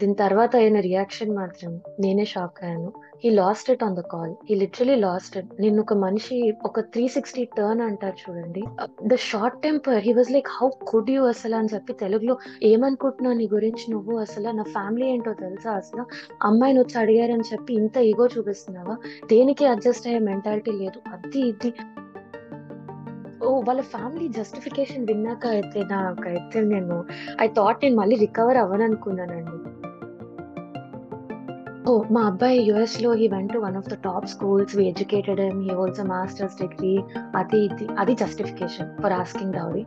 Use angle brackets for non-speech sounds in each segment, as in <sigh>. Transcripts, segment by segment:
దీని తర్వాత అయిన రియాక్షన్ మాత్రం నేనే షాక్ అయ్యాను. He lost it on the call he literally lost it నేను ఒక మనిషి ఒక త్రీ సిక్స్టీ టర్న్ అంటారు చూడండి. The short temper he was like how could you అసలు? అని చెప్పి తెలుగులో ఏమనుకుంటున్నావు నీ గురించి నువ్వు అసలు? నా ఫ్యామిలీ ఏంటో తెలుసా అసలు? అమ్మాయిని వచ్చి అడిగారని చెప్పి ఇంత ఈగో చూపిస్తున్నావా? దేనికి అడ్జస్ట్ అయ్యే మెంటాలిటీ లేదు. అది ఇది. ఓ వాళ్ళ ఫ్యామిలీ జస్టిఫికేషన్ విన్నాక అయితే నాకైతే నేను ఐ థాట్ నేను మళ్ళీ రికవర్ అవ్వను అనుకున్నానండి ఓ మా అబ్బాయి యుఎస్లో he went one of the top schools we educated him he also masters degree అది ఇది అది justification for asking dowry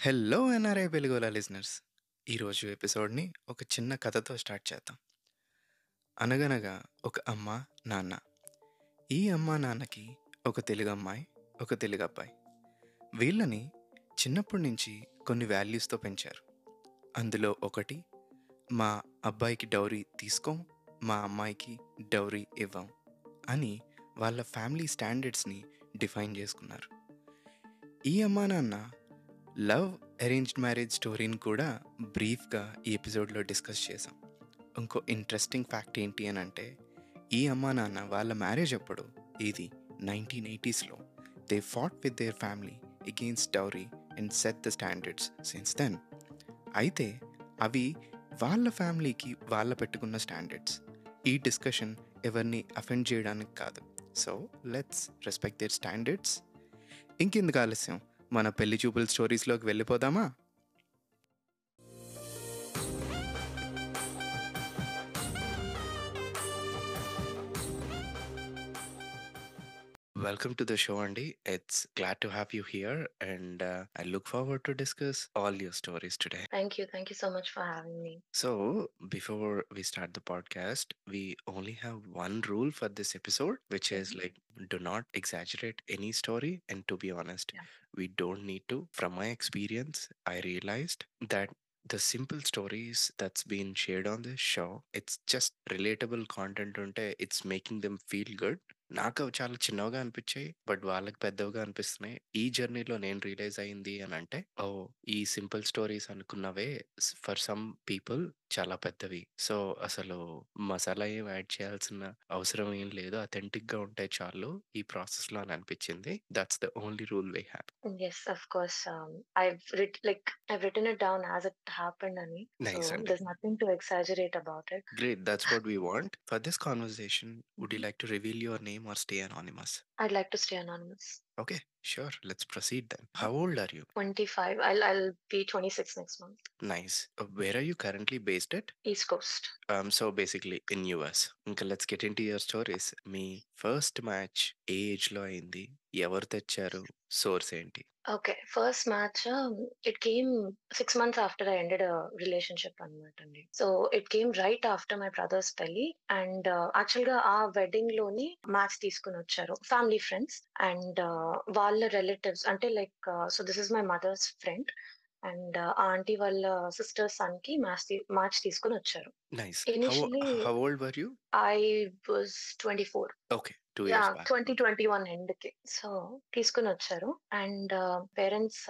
hello NRI వెలుగుల లిజనర్స్ ఈరోజు ఎపిసోడ్ని ఒక చిన్న కథతో స్టార్ట్ చేద్దాం. అనగనగా ఒక అమ్మ నాన్న. ఈ అమ్మ నాన్నకి ఒక తెలుగు అమ్మాయి ఒక తెలుగు అబ్బాయి. వీళ్ళని చిన్నప్పటి నుంచి కొన్ని వాల్యూస్తో పెంచారు. అందులో ఒకటి మా అబ్బాయికి డౌరీ తీసుకోం మా అమ్మాయికి డౌరీ ఇవ్వం అని వాళ్ళ ఫ్యామిలీ స్టాండర్డ్స్ని డిఫైన్ చేసుకున్నారు. ఈ అమ్మా నాన్న లవ్ అరేంజ్డ్ మ్యారేజ్ స్టోరీని కూడా బ్రీఫ్గా ఈ ఎపిసోడ్లో డిస్కస్ చేసాం ఇంకో ఇంట్రెస్టింగ్ ఫ్యాక్ట్ ఏంటి అని అంటే ఈ అమ్మా నాన్న వాళ్ళ మ్యారేజ్ అప్పుడు ఇది nineteen ఎయిటీస్లో they fought with their family against dowry and set the standards since then. అయితే అవి వాళ్ళ ఫ్యామిలీకి వాళ్ళ పెట్టుకున్న స్టాండర్డ్స్. ఈ డిస్కషన్ ఎవరిని అఫెండ్ చేయడానికి కాదు. So let's respect their standards ఇంకెందుకు ఆలస్యం? మన పెళ్ళి చూపుల స్టోరీస్లోకి వెళ్ళిపోదామా? welcome to the show, Andy. It's glad to have you here, and uh, I look forward to discuss all your stories today. Thank you. Thank you so much for having me. So, before we start the podcast, we only have one rule for this episode, which is mm-hmm. like do not exaggerate any story. And to be honest, yeah. we don't need to. From my experience, I realized that the simple stories that's been shared on this show it's just relatable content unte it's making them feel good నాకు అవి చాలా చిన్నవిగా అనిపించాయి but వాళ్ళకి పెద్దవిగా అనిపిస్తున్నాయి ఈ జర్నీలో నేను రియలైజ్ అయింది అని అంటే ఓ ఈ సింపుల్ స్టోరీస్ అనుకున్నవే ఫర్ సమ్ పీపుల్ చాలా పెద్దవి సో అసలు మసాలా ఏం యాడ్ చేయాల్సిన అవసరం ఏం లేదు అథెంటిక్గా ఉంటే చాలు ఈ ప్రాసెస్లో అని అనిపించింది that's the only rule we have Yes, of course. Um, I've writ like I've written it down as it happened, Ani. Nice, So there's nothing to exaggerate about it. Great, that's what we want. For this conversation, would you Mhm. like to reveal your name or stay anonymous? I'd like to stay anonymous. Okay, sure. Let's proceed then. How old are you? 25. I'll I'll be 26 next month. Nice. Uh, where are you currently based at? East Coast. Um, so basically in US. Okay, let's get into your stories. మీ first match ఏ ఏజ్లో అయింది? ఎవరు తెచ్చారు? Source ఏంటి? Okay. First match it came six months after I ended relationship అనమాట అండి. So it came right after my brother's పెళ్ళి అండ్ యాక్చువల్గా ఆ వెడ్డింగ్లోని మ్యాచ్ తీసుకుని వచ్చారు. ఫ్యామిలీ ఫ్రెండ్స్ అండ్ వాళ్ళ రిలేటివ్స్ అంటే like so this is my mother's friend and aunty వాళ్ళ సిస్టర్ సన్కి మ్యాచ్ మ్యాచ్ తీసుకుని వచ్చారు. Nice. Initially- how old were you? I twenty four. Okay. To ya twenty twenty one ఎండ్కి so తీసుకుని వచ్చారు. And parents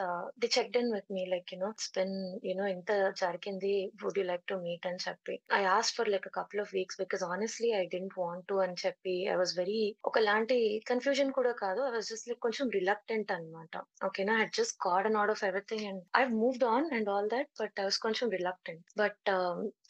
the check in with me like you know it's been you know ఇంత జరిగింది. Would you like to meet అని చెప్పి. I ask for like couple of weeks because honestly I didn't want to అని చెప్పి. I was very ఒకలాంటి confusion కూడా కాదు. I was just like కొంచెం రిలక్టెంట్ అనమాట ఓకేనా I just got and out of everything and I moved on and all that but I was కొంచెం reluctant but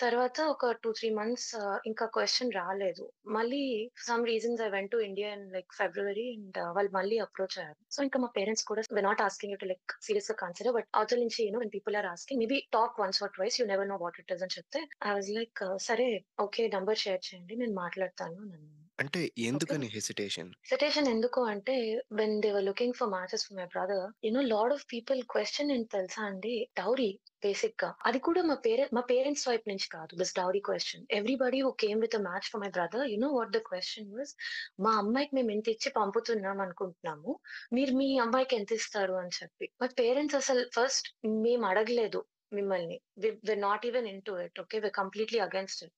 తర్వాత ఒక టూ త్రీ మంత్స్ ఇంకా క్వశ్చన్ రాలేదు. మళ్ళీ some reasons I went to India in like February and వాళ్ళు మళ్ళీ approach అయ్యారు. So ఇంకా మా పేరెంట్స్ కూడా we not asking to like సీరియస్గా కన్సిడర్ బట్ అవతల నుంచి you know when people are asking maybe talk once or twice you never know what it is అని చెప్తే ఐ వాజ్ లైక్ సరే ఓకే నంబర్ షేర్ చేయండి నేను మాట్లాడతాను అని అన్నాను. అంటే ఎందుకని హెసిటేషన్ సిటేషన్ ఎందుకు అంటే when they were looking for matches for my brother you know lot of people question ఏంటి తెలుసా అండి డౌరీ బేసిక్గా అది కూడా మా పేరెంట్ మా పేరెంట్స్ వైపు నుంచి కాదు. This dowry question everybody who came with match for my brother. You know what the question was మా అమ్మాయికి మేము ఎంత ఇచ్చి పంపుతున్నాం అనుకుంటున్నాము. మీరు మీ అమ్మాయికి ఎంత ఇస్తారు అని చెప్పి. మా పేరెంట్స్ అసలు ఫస్ట్ మేము అడగలేదు మిమ్మల్ని. We not even into it okay we completely against it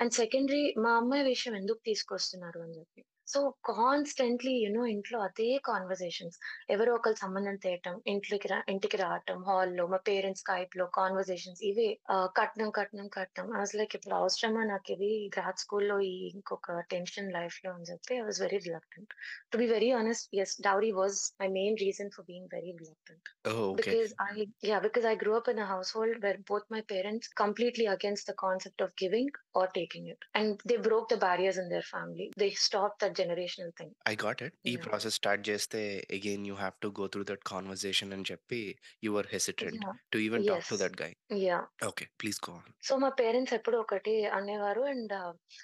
and secondary మా అమ్మాయి విషయం ఎందుకు తీసుకొస్తున్నారు అని చెప్పి. సో కాన్స్టెంట్‌లీ యూ నో ఇంట్లో అదే కాన్వర్జేషన్స్. ఎవరో ఒకళ్ళు సంబంధం తేవటం, ఇంట్లోకి రా ఇంటికి రావటం, హాల్‌లో మా పేరెంట్స్ స్కైప్‌లో కాన్వర్జేషన్స్ ఇవే ఆహ్, కట్నం, కట్నం, కట్నం. ఐ వాస్ లైక్ ఇప్పుడు అవసరమా నాకిది గ్రాడ్ స్కూల్‌లో ఈ ఇంకొక టెన్షన్ లైఫ్‌లో అని చెప్పి I was very reluctant. To be very honest yes dowry was my main reason for being very reluctant. Oh! Okay. Because I yeah, because I grew up in a household where both my parents completely against the concept of giving or taking it. And they broke the barriers in their family. They stopped that generational thing. I got it. ఈ Yeah. Process start చేస్తే again you have to go through that conversation అని చెప్పి you were hesitant Yeah. To even talk to Yes. That guy. Yeah. Okay. Please go on. So మా parents ఎప్పుడూ ఒకటి అనేవారు and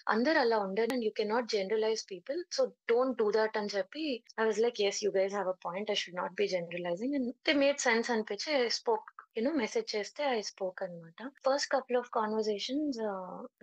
అందరూ అలా ఉండరు and you cannot generalise people. So don't do that అని చెప్పి I was like yes you guys have a point. I should not be generalising and they made sense అనిపించి I spoke you know message చేస్తే I spoke అనమాట. First couple of conversations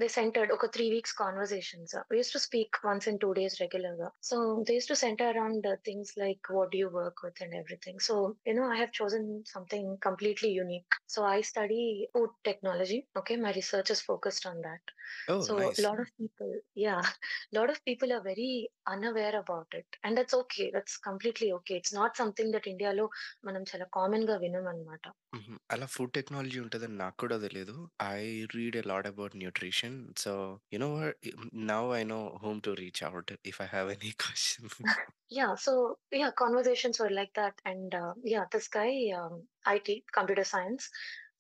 they centred ఒక 3 weeks conversations. We used to speak once in 2 days రెగ్యులర్‌గా. So they used to centre around things like what do you work with and everything. So you know I have chosen something completely unique. So I study food technology. Okay. My research is focused on that. Oh! So nice. lot of people yeah, <laughs> lot of people are very unaware about it. And that's okay. That's completely okay. It's not something that ఇండియాలో మనం చాలా కామన్‌గా వినమనమాట. హుహు. అలా food technology ఉంటదని నాకు కూడా తెలీదు. I read a lot about nutrition. So you know what now I know whom to reach out if I have any question. Yeah. So yeah, conversations were like that. And uh, yeah, this guy, um, IT, computer science.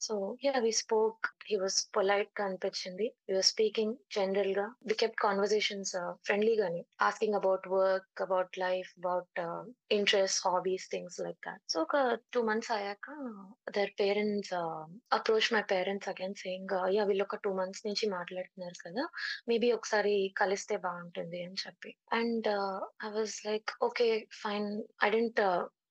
So yeah, we spoke. He was polite గా అనిపించింది. We were speaking general గా. We kept conversations uh, friendly గానే. Asking about work, about life, about uh, interests, hobbies, things like that. So ఒక two months అయ్యాక their parents uh, approached my parents again saying, uh, yeah, వీళ్ళు ఒక two months నుంచి మాట్లాడుతున్నారు కదా. Maybe ఒకసారి కలిస్తే బాగుంటుంది అని చెప్పి. And I was like okay fine. I didn't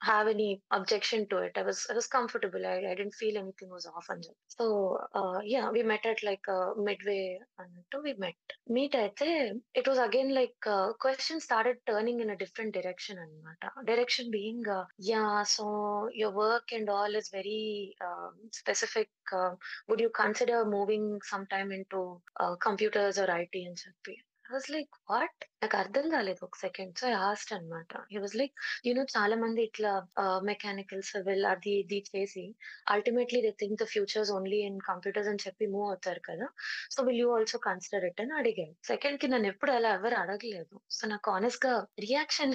have any objection to it. I was I was comfortable. I, I didn't feel anything was off. And so uh, yeah, we met at like uh, midway, and we met. Meet at it was again like uh, questions started turning in a different direction. And uh, direction being uh, yeah, so your work and all is very um, specific. Uh, would you consider moving sometime into computers or IT and stuff? I was like, what? నాకు అర్థం కాలేదు ఒక second. So I asked అనమాట. He was like you know చాలా మంది ఇట్లా ah, mechanical, civil అది ఇది చేసి ultimately they think the future's only in computers అని చెప్పి మూవ్ అవుతారు కదా! So will you also consider it అని అడిగారు. సెకండ్‌కి నన్ను ఎప్పుడు అలా ఎవరు అడగలేదు. సో నాకు హానెస్ట్‌గా రియాక్షన్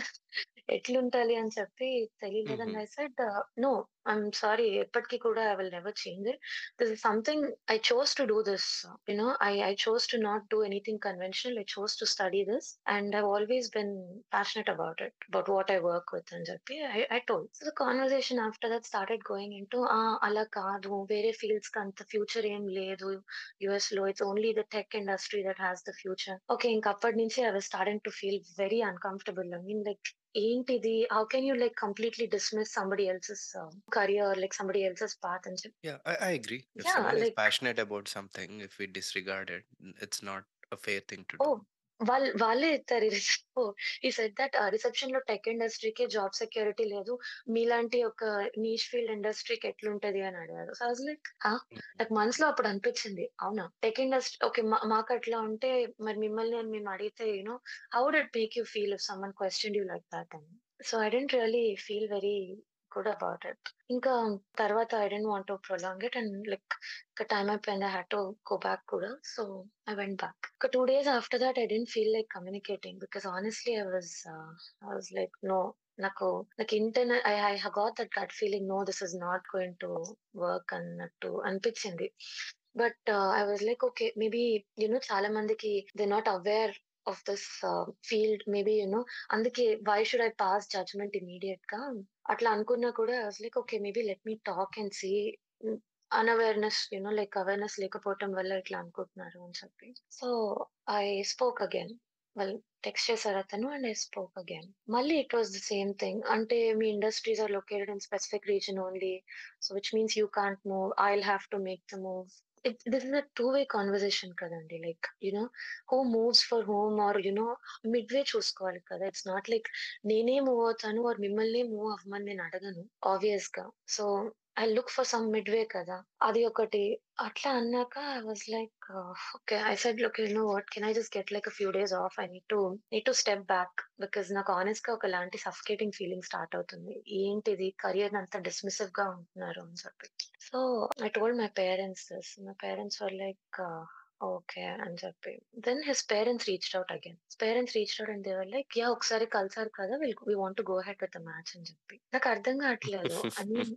ఎట్లుంటాలి అని చెప్పి తెలియలేదు. అండ్ హుహు. I said no I'm sorry ఎప్పటికి కూడా I will never change it. This is something I chose to do this. You know, I, I chose to not do anything conventional. I chose to study this, and I've always been passionate about it, about what I work with. And చెప్పి I, I told. So the conversation after that started going into ah అలా కాదు వేరే fields కి అంత future ఏం లేదు US లో it's only the tech industry that has the future okay ఇంక అప్పటి నుంచి I was starting to feel very uncomfortable I mean like ఏంటిది how can you like completely dismiss somebody else's career like somebody else's path and say, Yeah, I, I agree. If yeah someone is like passionate about something, if we disregard it, n- it's not a fair thing to do. oh వాళ్ళు వాళ్ళే ఇస్తారు ఈ set that రిసెప్షన్లో tech ఇండస్ట్రీకి job security లేదు. మీలాంటి ఒక niche field ఇండస్ట్రీకి ఎట్లుంటది అని అడిగారు. సో అస్ లైక్ నాకు మనసులో అప్పుడు అనిపించింది. అవునా? టెక్ ఇండస్ట్రీ ఓకే మాకు అట్లా ఉంటే మరి మిమ్మల్ని అని మేము అడిగితే you know how did make you feel if someone question you like that అని. So I didn't really feel very good about it ఇంకా తర్వాత I didn't want to prolong it and like ఇంకా టైం అయిపోయింది I had to go back కూడా. So I went back ఒక two days after that I didn't feel like communicating because honestly I was I was like no నాకు నాకు internal I I got that gut feeling no this is not going to work అన్నట్టు అనిపించింది. But I was like okay maybe you know చాలా మందికి they not aware of this field maybe you know అందుకే why should I pass judgement ఇమీడియట్గా అట్లా అనుకున్నా కూడా like okay maybe let me talk and see unawareness you know like awareness లేకపోవటం వల్ల ఇట్లా అనుకుంటున్నారు అని చెప్పి. సో ఐ స్పోక్ అగైన్ వాళ్ళు టెక్స్ట్ చేశారు అతను అండ్ ఐ స్పోక్ అగైన్ మళ్ళీ it was the same thing అంటే మీ industries are located in specific region only so which means you can't move I will have to make the move this is a two way conversation కదండి like you know who moves for home or you know mid way చూసుకోవాలి కదా. It's not like నేనే move అవుతాను or మిమ్మల్ని move అవ్వమని నేను అడగను ఆబ్వియస్గా so I look for some midway కదా! అది ఒకటి. అట్లా అన్నాక I was like okay. I said look you know what can I just get like few days off. I need to need to step back. Because నాకు హానెస్ట్‌గా ఒకలాంటి suffocating feeling start అవుతుంది. ఏంటిది కెరియర్‌ని అంత డిస్మిసివ్‌గా ఉంటున్నారు అని చెప్పి. So, I told my parents this. My parents were like okay అని చెప్పి. Then his parents reached out again. His parents reached out and they were like yeah! ఒకసారి కలిసారు కదా! Will we want to go ahead with the match అని చెప్పి. నాకు అర్థం కావట్లేదు. ఐ మీన్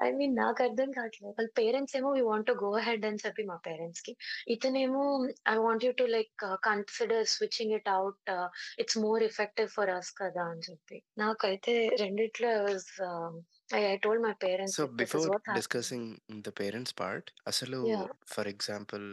ఐ మీన్ నాకు అర్థం కావట్లేదు. వాళ్ళ పేరెంట్స్ ఏమో we want to go ahead అని చెప్పి మా పేరెంట్స్‌కి. ఇతనేమో I want you to like consider switching it out. It's more effective for us కదా! అని చెప్పి. నాకైతే రెండిట్లో I was I I told my parents so, like this is before what's happening. Discussing the parents part అసలు yeah! For example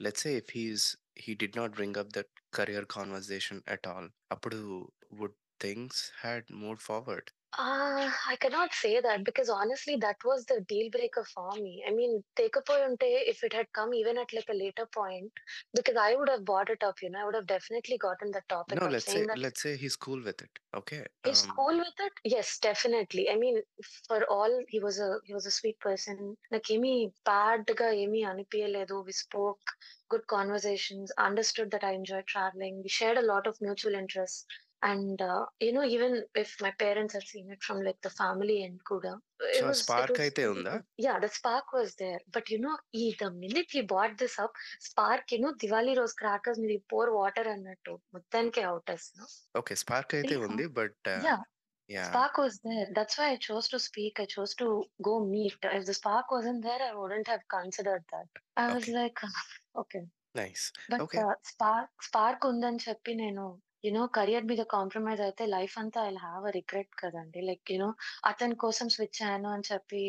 let's say if he's he did not bring up that career conversation at all, Apadu would things had moved forward. Uh, I cannot say that because honestly, that was the deal breaker for me. I mean, take a point. Eh, if it had come even at like a later point, because I would have bought it up, you know, I would have definitely gotten the topic. No, let's say let's say he's cool with it. Okay. He's um, cool with it? Yes, definitely. I mean, for all he was a he was a sweet person. Like Emi bad Emi Anipiyaledu, we spoke good conversations, understood that I enjoy traveling. We shared a lot of mutual interests And uh, you know, even if my parents had seen it from like the family end kuda, it so, was it spark was అయితే really ఉందా? good. Yeah, the spark was there. But you know, ఈ the minute he brought this up, spark, you know, Diwali రోజు crackers మీద pour water అన్నట్టు మొత్తానికి out అసలు. Okay. Spark అయితే Yeah. ఉంది. But Yeah. Yeah! Spark was there. That's why I chose to speak. I chose to go meet. If the spark wasn't there, I wouldn't have considered that. I was okay. like, <laughs> okay. Nice. But okay. uh, spark spark ఉందని చెప్పి నేను you know career మీద compromise అయితే life అంతా I have a regret కదండి. Like you know అతని కోసం switch అయ్యాను అని చెప్పి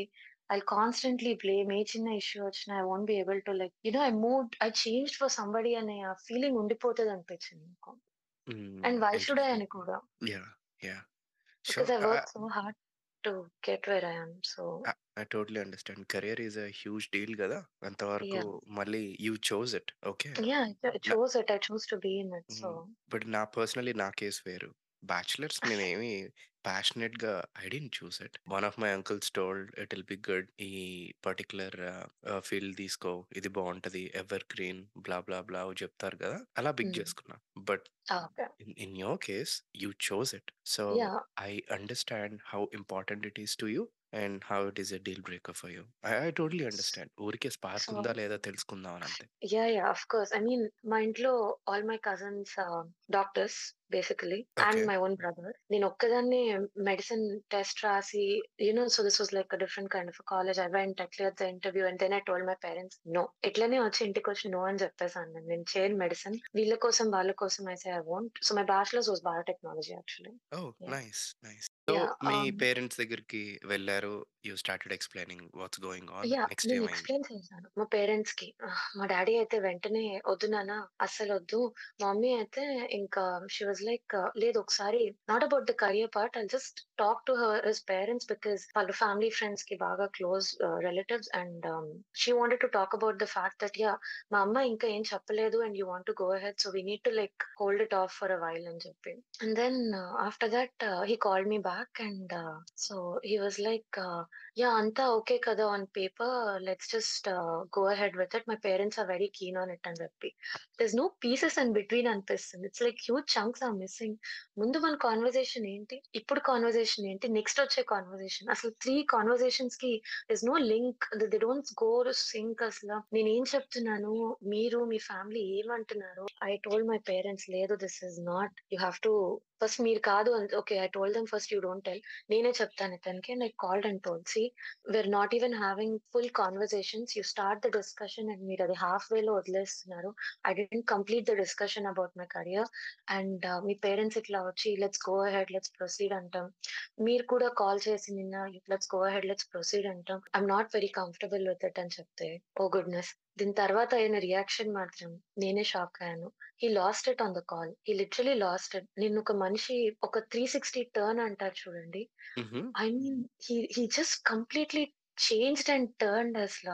ఐ కాన్స్టెంట్లీ బ్లేమ్ ఏ చిన్న ఇష్యూ వచ్చినా I won't be able to like you know I moved I changed for somebody అనే ఆ ఫీలింగ్ ఉండిపోతది అనిపించింది నాకు. And why should I. అని కూడా. I I worked so hard to get where I am. So I I totally understand. Career is a huge deal గదా! అంతవరకు yeah. మళ్ళీ you chose it. Okay. Yeah, I I నా chose it. I chose to be in it. So but నా personally నా case వేరు. Bachelors నేనేమి <laughs> ప్యాషనేట్‌గా I didn't choose it. One of my uncles told it will be good. ఈ particular ah, ah, field తీసుకో. ఇది బావుంటది. Ever green బ్లా బ్లా బ్లా అవి చెప్తారు గదా! అలా పిక్ mm. చేసుకున్నా. But Ah, okay. In in your case you chose it. So, Yeah. I understand how important it is to you and how it is a deal breaker for you. I I totally S- understand. ఊరికే spark So ఉందా లేదా తెలుసుకుందాం అని అంతే. yeah, yeah, of course. I mean, మా ఇంట్లో all my cousins uh, basically and my own brother నేను ఒక్కదాన్ని మెడిసిన్ టెస్ట్ రాసి you know so this was like different kind of college I went అట్లెట్ the interview and then I told my parents no ఎట్లనే వచ్చి ఇంటికి వచ్చి no అని చెప్పేసాను నేను నేను చేయను మెడిసిన్ వీళ్ళ కోసం వాళ్ళ కోసం అయితే I want so my bachelors was biotechnology actually nice nice me um parents దగ్గరికి వెళ్ళారు. You started explaining what's going on next day explain చేశాను మా పేరెంట్స్కి. మా డాడీ అయితే వెంటనే వద్దు నానా అస్సలు వద్దు. మమ్మీ అయితే ఇంకా వాస్ లైక్ లేదు ఒకసారి not about the career part I'll just talk to her his parents because వాళ్ళ ఫ్యామిలీ ఫ్రెండ్స్‌కి బాగా close ah, relatives and she wanted to talk about the fact that yeah! మా అమ్మ ఇంకా ఏం చెప్పలేదు and you want to go ahead so we need to like hold it off for a while అని చెప్పి. And then after that he called me back and so he was like yeah అంతా okay కదా! On paper let's just go ahead with it. My parents are very keen on it అని చెప్పి. There's no pieces and between అనిపిస్తుంది. It's like huge chunks are missing. ముందు మన conversation ఏంటి? ఇప్పుడు conversation ఏంటి? నెక్స్ట్ వచ్చే కాన్వర్జేషన్ అసలు three కాన్వర్జేషన్స్కి there's no link. They don't go sync అసలు నేను ఏం చెప్తున్నాను? మీరు మీ ఫ్యామిలీ ఏమంటున్నారు? ఐ టోల్డ్ మై పేరెంట్స్ లేదు this is not you have to first మీరు కాదు అంత okay. I told them first you don't tell. నేనే చెప్తాను ఇతనికి and I called and told see we're not even having full conversations you start the discussion and మీరు అది half వేలో వదిలేస్తున్నారు. I didn't complete the discussion about my career and me parents ఇట్లా వచ్చి let's go ahead let's proceed అంటాం. మీరు కూడా call చేసి నిన్న let's go ahead let's proceed అంటాం. I'm not very comfortable with it అని చెప్తే ఓ గుడ్‌నెస్! దీని తర్వాత అయిన రియాక్షన్ మాత్రం నేనే షాక్ అయ్యాను. He lost it on the call. He literally lost it. నిన్నొక మనిషి ఒక 360 టర్న్ అంటారు చూడండి. I mean he he just completely changed and turned అసల.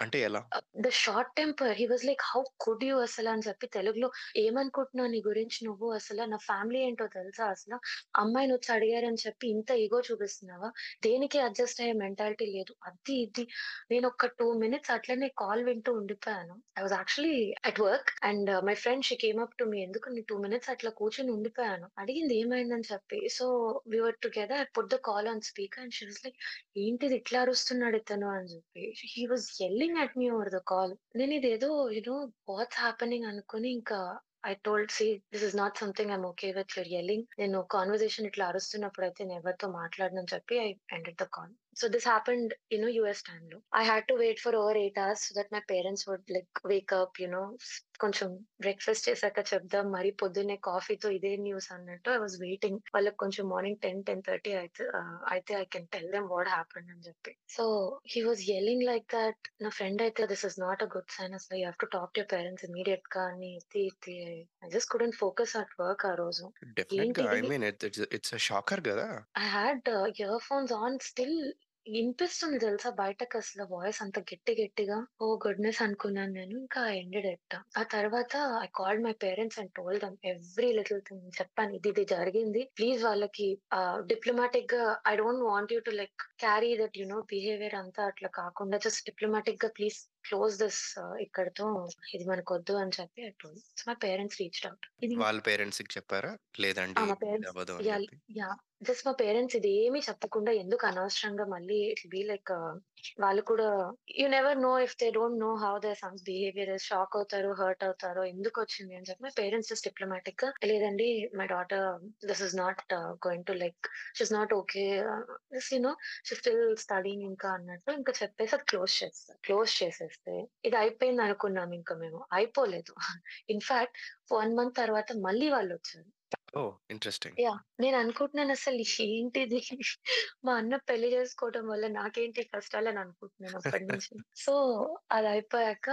అంటే ఎలా? The short temper. He was like, "how could you అసలు అని చెప్పి తెలుగులో "ఏమనుకుంటున్నావు నీ గురించి నువ్వు అసలు నా ఫ్యామిలీ ఏంటో తెలుసా అసలు అమ్మాయిని వచ్చి అడిగారని చెప్పి ఇంత ఈగో చూపిస్తున్నావా? దేనికి అడ్జస్ట్ అయ్యే మెంటాలిటీ లేదు." అది ఇది. నేనొక టూ మినిట్స్ అట్లనే కాల్ వింటూ ఉండిపోయాను. I was actually at work and my friend she came up to me. ఎందుకు నేను టూ మినిట్స్ అట్లా కూర్చొని ఉండిపోయాను. అడిగింది ఏమైందని చెప్పి. So, we were together. I put the call on speaker and she was like, "ఏంటిది ఇట్లా అరుస్తున్నాడు ఇతను" అని చెప్పి. He was yelling at me over the call. నేనిదేదో you know what's happening అనుకోని ఇంకా I told see this is not something I'm okay with your yelling. నేను conversation ఇట్లా అరుస్తున్నప్పుడైతే నేనెవరితో మాట్లాడనని చెప్పి I ended the call. So, this happened you know US టైమ్‌లో. I had to wait for over 8 hours so that my parents would like wake up you know కొంచెం breakfast చేసాక చెప్దాం. మరి పొద్దున్నే కాఫీతో ఇదే న్యూస్ అన్నట్టు ఐ వాస్ వెయిటింగ్. వాళ్ళకి కొంచెం మార్నింగ్ 10, 10:30 అయితే ఆహ్, అయితే I can tell them what happened అని చెప్పి. So, he was yelling like that. నా ఫ్రెండ్ అయితే this is not a good sign అసల you have to talk your parents ఇమ్మీడియేట్‌గా అని ఇది ఇది I just couldn't focus at work ఆ రోజు. I mean it it's shocker గదా! I had earphones on still వినిపిస్తుంది తెలుసా బయటకు అసలు వాయిస్ అంత గట్టి గట్టిగా. ఓ గుడ్‌నెస్ అనుకున్నాను నేను. ఇంకా ఎండెడ్ ఇట్. ఆ తర్వాత I called my parents and told them every little thing చెప్పాను. ఇది ఇది జరిగింది. ప్లీజ్ వాళ్ళకి డిప్లొమాటిక్గా I don't want you to like carry that you know behaviour అంతా అట్లా కాకుండా జస్ట్ డిప్లొమాటిక్గా ప్లీజ్ క్లోజ్ దిస్ ఇక్కడితో ఇది మనకొద్దు అని చెప్పి told. So, my parents reached out. ఇది వాళ్ళ చెప్పారా? లేదండి ఇది పేరెంట్స్ అవ్వదు అని యాహ్! చెప్పి. యాహ్! జస్ట్ మా పేరెంట్స్ ఇదేమి చెప్పకుండా ఎందుకు అనవసరంగా మళ్ళీ ఇట్ బి లైక్ వాళ్ళు కూడా you never know if they don't know how their sons behaviour shock అవుతారు హర్ట్ అవుతారో, ఎందుకొచ్చింది అని చెప్పి మై పేరెంట్స్ జస్ట్ డిప్లొమాటిక్‌గా లేదండి my daughter this is not going to like she not okay. Just you know she still study ఇంకా అన్నట్టు ఇంకా చెప్పేసి అది క్లోజ్ చేస్తారు. క్లోజ్ చేసేస్తే ఇది అయిపోయింది అనుకున్నాం ఇంకా మేము. అయిపోలేదు. ఇన్‌ఫాక్ట్ వన్ మంత్ తర్వాత మళ్ళీ వాళ్ళు వచ్చారు ఓహ్! ఇంట్రెస్టింగ్. యాహ్! నేననుకుంటున్నాను అసలు ఏంటిది? మా అన్న పెళ్ళి చేసుకోవడం వల్ల నాకేంటి కష్టాలని అనుకుంటున్నాను అప్పటి నుంచి. సో, అదయిపోయాక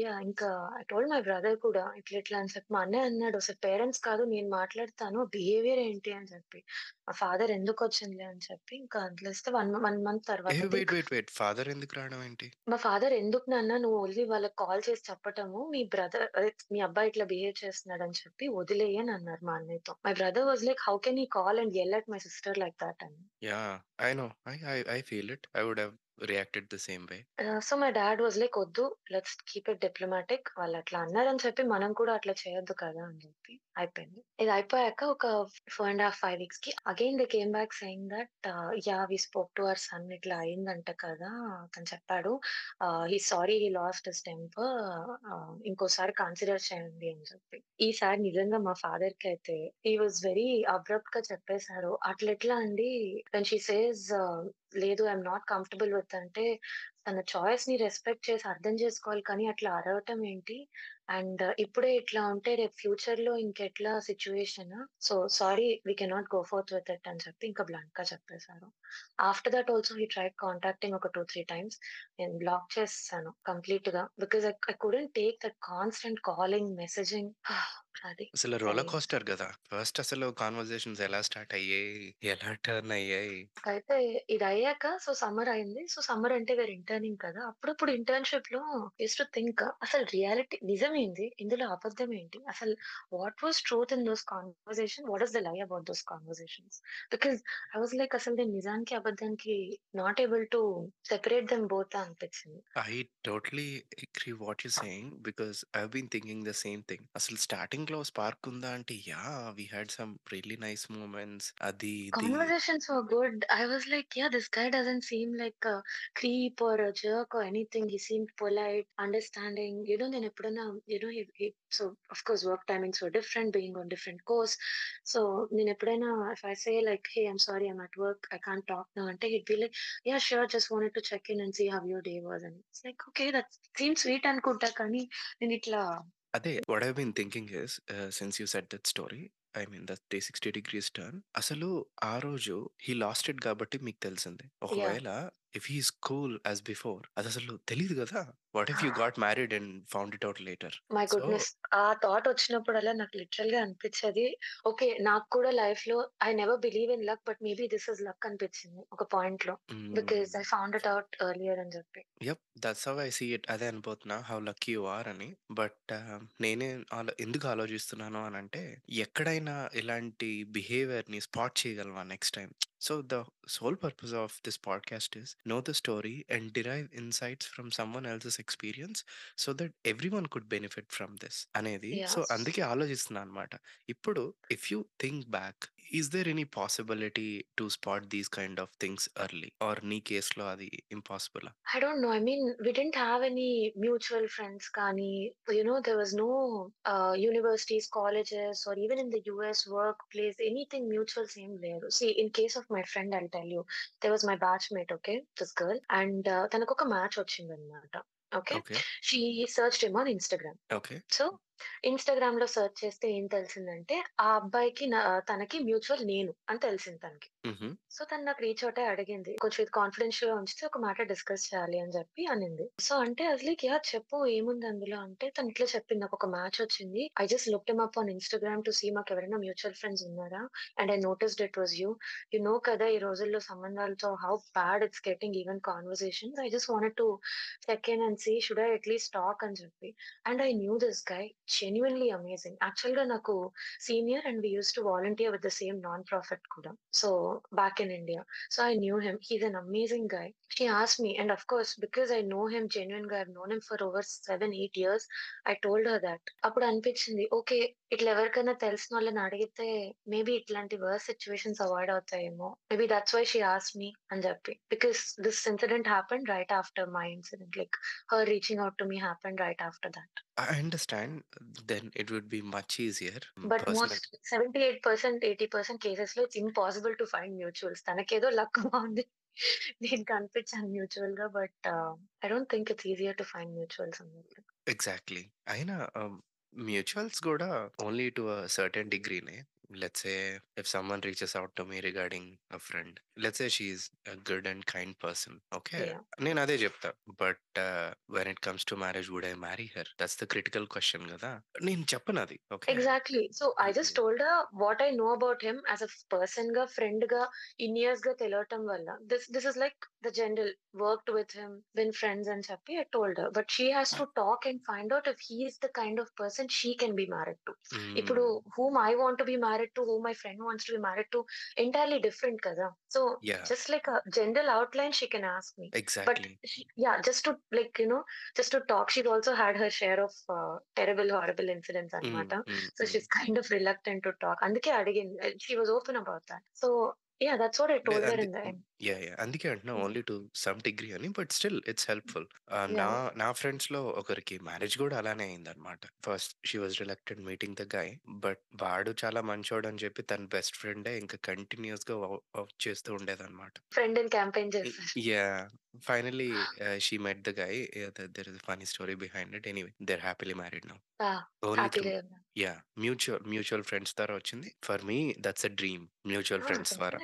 యాహ్! ఇంకా ఐ టోల్డ్ మై బ్రదర్ కూడా ఇట్లా ఇట్లా అని చెప్పి మా అన్నయ్య అన్నాడు "అసలు పేరెంట్స్ కాదు నేను మాట్లాడతాను. బిహేవియర్ ఏంటి?" అని చెప్పి. మా ఫాదర్ ఎందుకొచ్చిందిలే అని చెప్పి ఇంకా వదిలేస్తే 1 1 మంత్ తర్వాత వెయిట్, దిక్ వెయిట్, వెయిట్. ఫాదర్ ఎందుకు రావడం ఏంటి? మా ఫాదర్ ఎందుకు నాన్న నువ్వు ఓన్లీ వాళ్ళకి కాల్ చేసి చెప్పటము, మీ బ్రదర్ అదే మీ అబ్బాయి ఇట్లా బిహేవ్ చేస్తున్నాడని చెప్పి వదిలేయి అని అన్నారు మా అన్నయ్యతో. My brother was like how can he call and yell at my sister like that అని. Yeah! I know. I I I feel it. I would have reacted the same way. So my dad was like "వద్దు let's keep it diplomatic. అన్నారు అన్నారని చెప్పి మనం కూడా అట్లా చేయొద్దు కదా!" అని చెప్పి అయిపోయింది. ఇది అయిపోయాక ఒక four and half five వీక్స్కి again the came back saying that yeah we spoke to our son ఇట్లా అయిందంట కదా! అతను చెప్పాడు. He sorry he lost his temper. ఇంకోసారి కన్సిడర్ చేయండి అని చెప్పి. ఈసారి నిజంగా మా ఫాదర్కి అయితే ఈ వాజ్ వెరీ అబ్రప్ట్‌గా చెప్పేశాడు అట్లెట్లా అండి వెన్ షీ సేస్ లేదు. I am not comfortable with అంటే తన చాయిస్‌ని రెస్పెక్ట్ చేసి అర్థం చేసుకోవాలి కానీ అట్లా అరవటం ఏంటి? అండ్ ఇప్పుడే ఇట్లా ఉంటే రేపు ఫ్యూచర్‌లో ఇంకెట్లా situation? So sorry we cannot go forth with it అని చెప్పి ఇంకా బ్లంట్‌గా చెప్పేసారు. After that also he tried contacting ఒక 2, 3 టైమ్స్. నేను బ్లాక్ చేసేసాను కంప్లీట్‌గా. Because I I couldn't take that constant calling, messaging అది. అసలు రోలర్. కోస్టర్ గదా! ఫస్ట్ అసలు కాన్వర్జేషన్స్ ఎలా స్టార్ట్ అయ్యాయి? ఎలా టర్న్ అయ్యాయి? అయితే ఇదయ్యాక సో సమ్మర్ అయింది. సో సమ్మర్ అంటే వేర్ ఇంటర్నింగ్ కదా! అప్పుడప్పుడు ఇంటర్న్‌షిప్‌లో యూజ్డ్ టు థింక్ అసలు రియాలిటీ నిజమేంది? ఇందులో అబద్ధం ఏంటి? అసలు what was truth in those conversation? What is the lie about those conversations? Because I was like అసలు నేను నిజానికి, అబద్ధానికి not able to separate them both అనిపించింది. I totally agree what you saying because I have been thinking the same thing. అసలు స్టార్టింగ్‌లో spark ఉందా అంటే yeah! We had some really nice moments. అది were good. I was like, yeah, this guy doesn't seem like a creep or a jerk or anything. He seemed polite, understanding. You know, ఎప్పుడైనా you know, he he so of course work timings were different, being on different course. So if I say like, "Hey, I'm sorry, I'm at work. I can't talk now," అంటే he'd be like, "Yeah, sure. Just wanted to check in and see how your day was." And it's like, okay, that seems sweet అనుకుంటా కానీ నేను ఇట్లా అదే what I been thinking is since you said that story I mean that 360 degrees turn. అసలు ఆ రోజు హి lost it కాబట్టి మీకు తెలిసింది. ఒకవేళ if he is cool as before అది అసలు తెలీదు కదా. What if you got married and found it out later my goodness ఆ థాట్ వచ్చినప్పుడల్లా నాకు లిటరల్గా అనిపించేది ఓకే నాకు కూడా లైఫ్లో I never believe in luck but maybe this is luck అనిపించింది ఒక పాయింట్లో. Because I found it out earlier అని చెప్పి. Yup that's how I see it అదే అనుపోతున్నా హౌ లక్కీ యు ఆర్ అని. బట్ నేనే ఆలో- ఎందుకు ఆలోచిస్తున్నాను అని అంటే ఎక్కడైనా ఇలాంటి బిహేవియర్ని స్పాట్ చేయగలవా next time so the sole purpose of this podcast is know the story and derive insights from someone else's experience so that everyone could benefit from this అనేది యా సో అందుకే ఆలోచిస్తున్నా అనమాట ఇప్పుడు if you think back is there any possibility to spot these kind of things early or నీ కేసులో అది impossible I don't know. I mean, we didn't have any mutual friends, Kani. You know, there was no uh, universities, colleges, or even in the US workplace, anything mutual same there. See, in case of my friend, I'll tell you, there was my batchmate, okay, this girl, and uh, తనకు ఒక match వచ్చిందన్నమాట okay okay she search ఏమో on Instagram okay so ఇన్స్టాగ్రామ్లో search చేస్తే ఏం తెలిసిందంటే ఆ అబ్బాయికి నా- తనకి మ్యూచువల్ నేను అని తెలిసింది తనకి. మ్హూ. సో తను నాకు రీచ్ అవుతే అడిగింది. కొంచెం ఇది కాన్ఫిడెన్షియల్గా ఉంచితే ఒక మాట డిస్కస్ చేయాలి అని చెప్పి అనింది. సో అంటే అసలు యా చెప్పు ఏముంది అందులో? అంటే తను ఇట్లా చెప్పింది. నాకు ఒక మ్యాచ్ వచ్చింది. I just look up on Instagram to see మాకు ఎవరైనా మ్యూచువల్ ఫ్రెండ్స్ ఉన్నారా? And I noticed it was you you know కదా ఈ రోజుల్లో సంబంధాలతో how bad it's getting even conversation I just want to in and see should I at least talk అని చెప్పి. And I knew this guy genuinely amazing యాక్చువల్గా నాకు senior and we use to volunteer with the same non profit కూడా so back in India. So I knew him. He's an amazing guy. She asked me, and of course, because I know him, genuine guy, I've known him for over seven, eight years. I told her that. అప్పుడు అనిపించింది okay ఇట్లా ఎవరికైనా తెలిసిన వాళ్ళని అడిగితే maybe ఇట్లాంటి worse situations avoid అవుతాయేమో maybe that's why she ఆస్ మీ అని చెప్పి because this incident happen right after my incident like her reaching out to me happen right after that I understand. Then it would be much easier. But Personal. Most seventy eight percent eighty percent కేసెస్లో it's impossible to find mutuals తనకేదో luck బాగుంది <laughs> నేను కనిపించాను మ్యూచువల్గా but I don't think it's easier to find mutuals Exactly. అయినా mutuals కూడా only to a certain డిగ్రీనే. Let's say if someone reaches out to me regarding a friend let's say she's good and kind person okay Yeah. నేను అదే చెప్తా. But when it comes to marriage would I marry her that's the critical question కదా. నేను చెప్పను అది okay exactly so I just told what I know about him as a పర్సన్గా ఫ్రెండ్గా in ఇయర్స్గా తెలియటం వల్ల this this is like the general worked with him win friends అని చెప్పి I told but she has to talk and find out if he is the kind of person she can be married to ఇప్పుడు whom I want to be married married to, who my friend wants to be married to, entirely different, kaza. So yeah. just like a general outline, she can ask me. Exactly. But she, yeah, just to like you know, just to talk. She's also had her share of uh, terrible, horrible incidents, on Mm, mm, so hmm. she's <laughs> kind of reluctant to talk. And again, she was open about that. So yeah, that's what I told and her in the end. Yeah yeah అందుకే అంటున్నా. Only to some degree అని but still it's helpful నా. నా ఫ్రెండ్స్లో ఒకరికి marriage కూడా అలానే అయింది అనమాట first she was reluctant meeting the guy but వాడు చాలా మంచోడు అని చెప్పి తన బెస్ట్ ఫ్రెండే ఇంకా కంటిన్యూస్గా వర్క్ చేస్తూ ఉండేదన్నమాట. Campaign చేస్తారు yeah finally she met the guy there is funny story behind it anyway they're happily married now only yeah mutual mutual friends ద్వారా వచ్చింది. For me that's a dream mutual friends ద్వారా.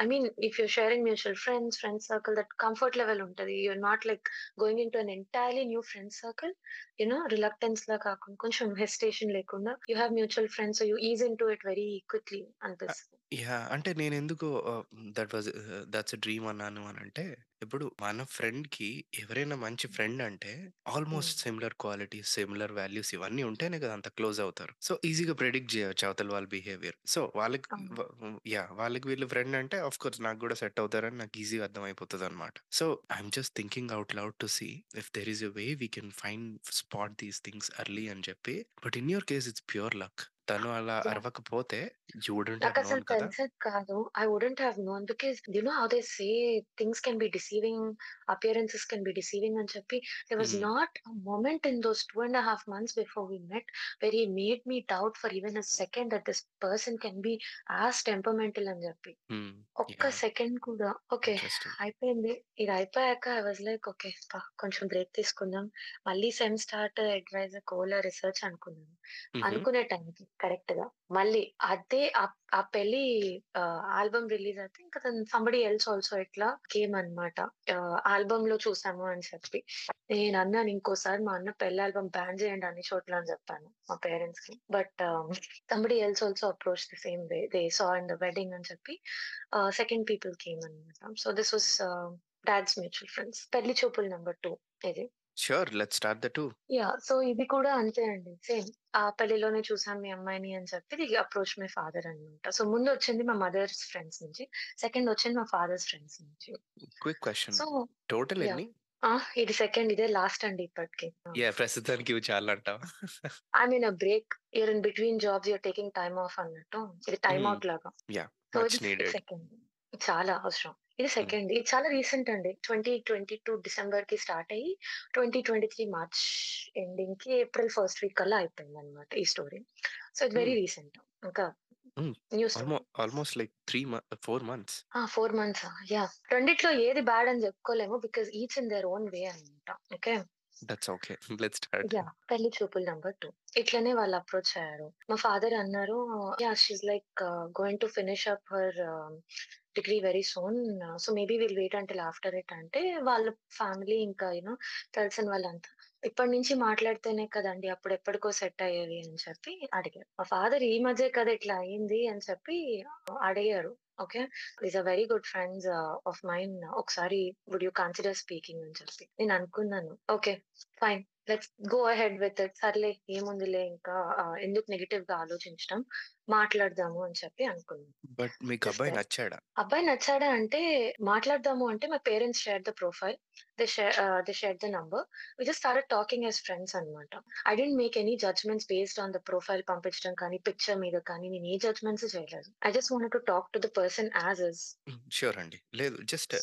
I mean, if you're sharing mutual friends, friend circle, that comfort level ఉంటుంది. You're not like going into an entirely new friend circle, you know, reluctance లా కాకుండా కొంచెం hesitation లేకుండా you have mutual friends, so you ease into it very quickly అనిపిస్తుంది. Yeah అంటే నేను ఎందుకు that was that's dream అన్నాను అని అంటే ఇప్పుడు మన ఫ్రెండ్కి ఎవరైనా మంచి ఫ్రెండ్ అంటే almost similar quality similar values ఇవన్నీ ఉంటేనే కదా అంత క్లోజ్ అవుతారు. సో ఈజీగా ప్రెడిక్ట్ చేయవచ్చు అవతల వాళ్ళ బిహేవియర్. సో వాళ్ళకి అవును. యా వాళ్ళకి వీళ్ళు ఫ్రెండ్ అంటే ఆఫ్ కోర్స్ నాకు కూడా సెట్ అవుతారని నాకు ఈజీగా అర్థమైపోతుంది అనమాట so I'm just thinking out loud to see if there is a way we can find spot these things early అని చెప్పి but in your case it's pure luck. తను అలా Yeah. అరవకపోతే నోన్ కదా I wouldn't have known because you know how they say things can be deceiving appearances can be deceiving అని చెప్పి they Mm. Not a moment in those two and half months before we met were he made me doubt for even a second that this person can be as temperamental అని చెప్పి. ఒక్క. Second కూడా okay. అయిపోయింది ఇది అయిపోయాక I was like okay కొంచెం break తీసుకుందాం మళ్ళీ సెమ్ స్టార్ట్ అడ్వైజ్ కోల రీసెర్చ్ అనుకున్నాను. అనుకునే టైంకి కరెక్ట్గా మళ్ళీ అదే ఆ పెళ్ళి ఆల్బమ్ రిలీజ్ అయితే ఇంకా తను సంబడి ఎల్స్ ఆల్సో ఇట్లా కేమ్ అనమాట. ఆల్బమ్లో చూసాము అని చెప్పి. నేను అన్నాను ఇంకోసారి మా అన్న పెళ్ళి ఆల్బమ్ బ్యాన్ చేయండి అన్ని చోట్ల అని చెప్పాను మా పేరెంట్స్కి but somebody else also approach the same way. They saw in the wedding అని చెప్పి సెకండ్ పీపుల్ కేమ్ అనమాట. So this was dad's mutual friends. పెళ్ళి చూపులు నెంబర్ టూ ఇది. Sure. Let's start the 2. Yeah! So ఇది కూడా అంతే అండి. సేమ్. ఆ పెళ్ళిలోనే చూసాం మీ అమ్మాయిని అని చెప్పి ది అప్రోచ్ మై ఫాదర్ అనమాట. సో ముందొచ్చింది మా మదర్స్ ఫ్రెండ్స్ నుంచి. సెకండ్ వచ్చింది మా ఫాదర్స్ ఫ్రెండ్స్ నుంచి. Quick question. So total! ఎన్ని? ఆ! ఇది సెకండ్ ఇదే లాస్ట్ అండి ఇప్పటికి. యాహ్! ప్రస్తుతానికి ఇవి చాలంటావా? I mean a break. You're in between jobs you're taking time off అన్నట్టు. ఇది టైమ్ హ్మ్. ఔట్ లాగా. యాహ్! సో ఇది. సెకండ్. చాలా అవసరం. ఇది. సెకండ్. ఇది చాలా రీసెంట్ అండి. 2022 డిసెంబర్‌కి స్టార్ట్ అయ్యి 2023 మార్చ్ ఎండింగ్‌కి ఏప్రిల్ ఫస్ట్ వీక్ కల్లా అయిపోయిందన్నమాట ఈ story. So it's very. Recent. ఇంకా హ్మ్. New almost story. Almost like 3 మ 4 మంత్స్. 4 మంత్సా? యాహ్! రెండిట్లో ఏది బ్యాడ్ అని చెప్పుకోలేము. Because each in their own way అనమాట. Okay. That's okay. Let's start. Yeah పెళ్ళి చూపులు నంబర్ 2. ఇట్లనే వాళ్ళు అప్రోచ్ అయ్యారు. మా ఫాదర్ అన్నారు yeah she like going to finish up her degree very soon so maybe will wait until after it అంటే వాళ్ళ ఫ్యామిలీ ఇంకా యూనో తెలిసిన వాళ్ళంతా ఇప్పటి నుంచి మాట్లాడితేనే కదండీ అప్పుడెప్పటికో సెట్ అయ్యేది అని చెప్పి అడిగారు. మా ఫాదర్ ఈ మధ్య కదా ఇట్లా అయింది అని చెప్పి అడిగారు. Okay. Is a very good friends of mine. ఒకసారి వుడ్ యూ కన్సిడర్ స్పీకింగ్ అని చెప్పి. నేను అనుకున్నాను. Okay. Fine. Let's go ahead with it. సర్లే ఏముందిలే ఇంకా ఎందుకు నెగెటివ్‌గా ఆలోచించడం. మాట్లాడదాము అని చెప్పి అనుకున్నాను. బట్ మీకు అబ్బాయి. నచ్చాడా? అబ్బాయి నచ్చాడా అంటే మాట్లాడదాము అంటే my parents shared the profile. They share ah, they number. We just started talking as friends అన్నమాట. I didn't make any judgements based on the profile పంపించడం కానీ, పిక్చర్ మీద కానీ నేను ఏ జడ్జ్‌మెంట్స్ చేయలేదు. I just wanted to talk to the person is. Hmm. Sure అండి. లేదు జస్ట్!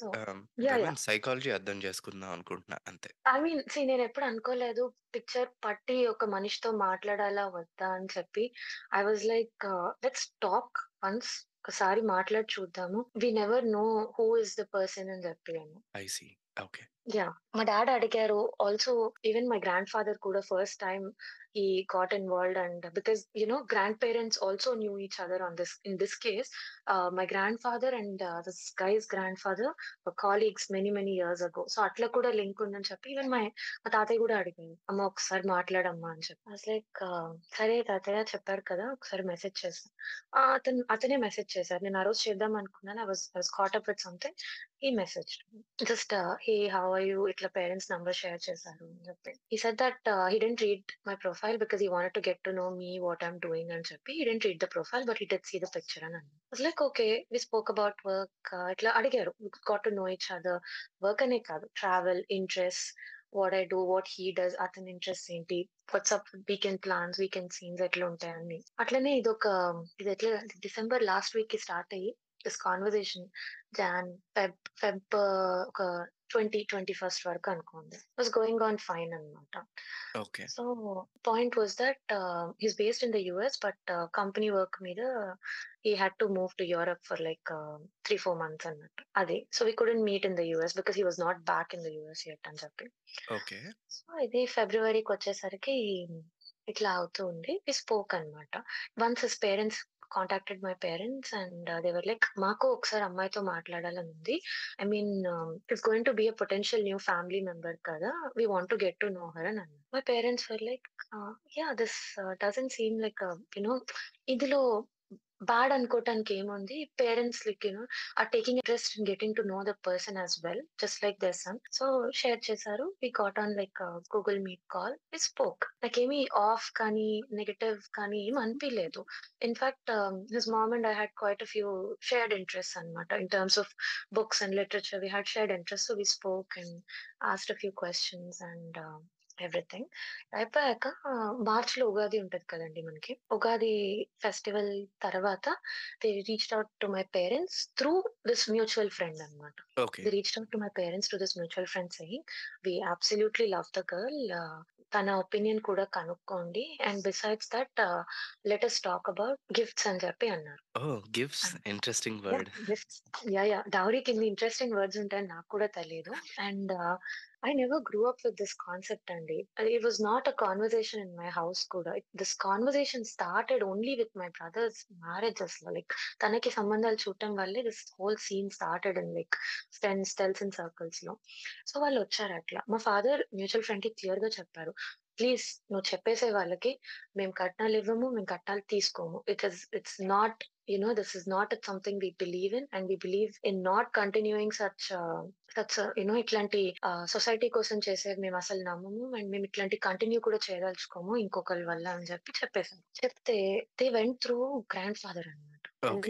సైకాలజీ అర్థం చేసుకుందాం అనుకుంటున్నా అంతే. ఐ మీన్ సీ నేనెప్పుడు అనుకోలేదు. పిక్చర్ పట్టి ఒక మనిషితో మాట్లాడాలా వద్దా అని చెప్పి. I was like let's talk once ఒకసారి మాట్లాడి చూద్దాము. We never know who is the person అని చెప్పాను. I see. Okay. యాహ్! మా డాడ్ అడిగారు. Also even my grandfather కూడా first time he got involved and because you know grandparents also knew each other on this in this case ah, my grandfather and this guy's grandfather were colleagues many many years ago. So అట్లా కూడా link ఉందని చెప్పి even my మా తాతయ్య కూడా అడిగారు. అమ్మ ఒకసారి మాట్లాడమ్మా అని చెప్పి. ఐ వాస్ లైక్ సరే తాతయ్య చెప్పారు కదా! ఒకసారి మెసేజ్ చేస్తా. ఆ! అతను అతనే మెసేజ్ చేసారు. నేను ఆ రోజు చేద్దాం అనుకున్నాను. I was I was caught up with something. He messaged me. Just hey how are ఇట్లా పేరెంట్స్ నంబర్ షేర్ చేశారు అని చెప్పి. He said that he didn't read my profile because he wanted to get to know me what I doing అని చెప్పి. He didn't read the profile but he did see the picture అని అన్నారు. Like okay. We spoke about work ఇట్లా అడిగారు. We got to know each other. Work అనే కాదు travel, interest, what I do, what he does అతని interest ఏంటి? What's up weekend plans, weekend scenes ఎట్లా ఉంటాయి అన్ని. అట్లనే ఇదొక ఇది ఎట్లా డిసెంబర్ లాస్ట్ వీక్కి స్టార్ట్ అయ్యి this conversation Jan, Feb Feb ఒక 20, 21 వరకు అనుకోండి. It was going on fine అన్నమాట. Okay. So point was that he is based in the US but company work మీద he had to move to Europe for like 3, 4 months అన్నట్టు. అది. So we couldn't meet in the US because he was not back in the US yet అని చెప్పి. So ఇది ఫిబ్రవరికొచ్చేసరికి ఇట్లా అవుతూ ఉంది. వి స్పోక్ అన్నమాట. Once his parents contacted my parents and they were like మాకు ఒకసారి అమ్మాయితో మాట్లాడాలని ఉంది. I mean it's going to be a potential new family member కదా! We want to get to know her అని అన్నారు. My parents were like ah, yeah! This doesn't seem like you know ఇందులో bad అనుకోవటానికి ఏముంది? Parents like you know are taking interest in getting to know the person as well just like their son. So share చేశారు. We got on like Google Meet call. We spoke. నాకేమి off కానీ, negative కానీ ఏమి అనిపియలేదు. In fact his mom and I had quite a few shared interests అన్నమాట. In terms of books and literature we had shared interest. So we spoke and asked a few questions and everything. అయిపోయాక మార్చ్‌లో ఉగాది ఉంటది కదండీ మనకి. Ugadi festival తర్వాత they reached out to my parents through this mutual friend అన్నమాట. Okay. They reached out to my parents to this mutual friend saying we absolutely love the girl. తన opinion కూడా కనుక్కోండి. And besides that let us talk about gifts అని చెప్పి అన్నారు. Gifts! Interesting! Word. Gifts. Yeah! Yeah! డౌరీకి ఇన్ని interesting words ఉంటాయని నాకు కూడా తెలీదు. And I never grew up with this concept అండి. It was not a conversation in my house కూడా. This conversation started only with my brother's marriage అసల. Like తనకి సంబంధాలు చూడటం వల్లే this whole scene started in like friends, తెలిసిన సర్కిల్స్‌లో. So వాళ్ళొచ్చారు అట్లా. మా ఫాదర్ మ్యూచువల్ ఫ్రెండ్‌కి క్లియర్‌గా చెప్పారు. "ప్లీజ్ నువ్వు చెప్పేసేయ్ వాళ్ళకి మేము కట్నాలివ్వము, మేము కట్నాలు తీసుకోము. It is it's not you know this is not something we believe in and we believe in not continuing such such you know ఇట్లాంటి సొసైటీ కోసం చేసేవి మేము అసలు నమ్మము. అండ్ మేము ఇట్లాంటి కంటిన్యూ కూడా చేయదలుచుకోము ఇంకొకళ్ళ వల్ల" అని చెప్పి చెప్పేసాను. చెప్తే they went through grandfather. Went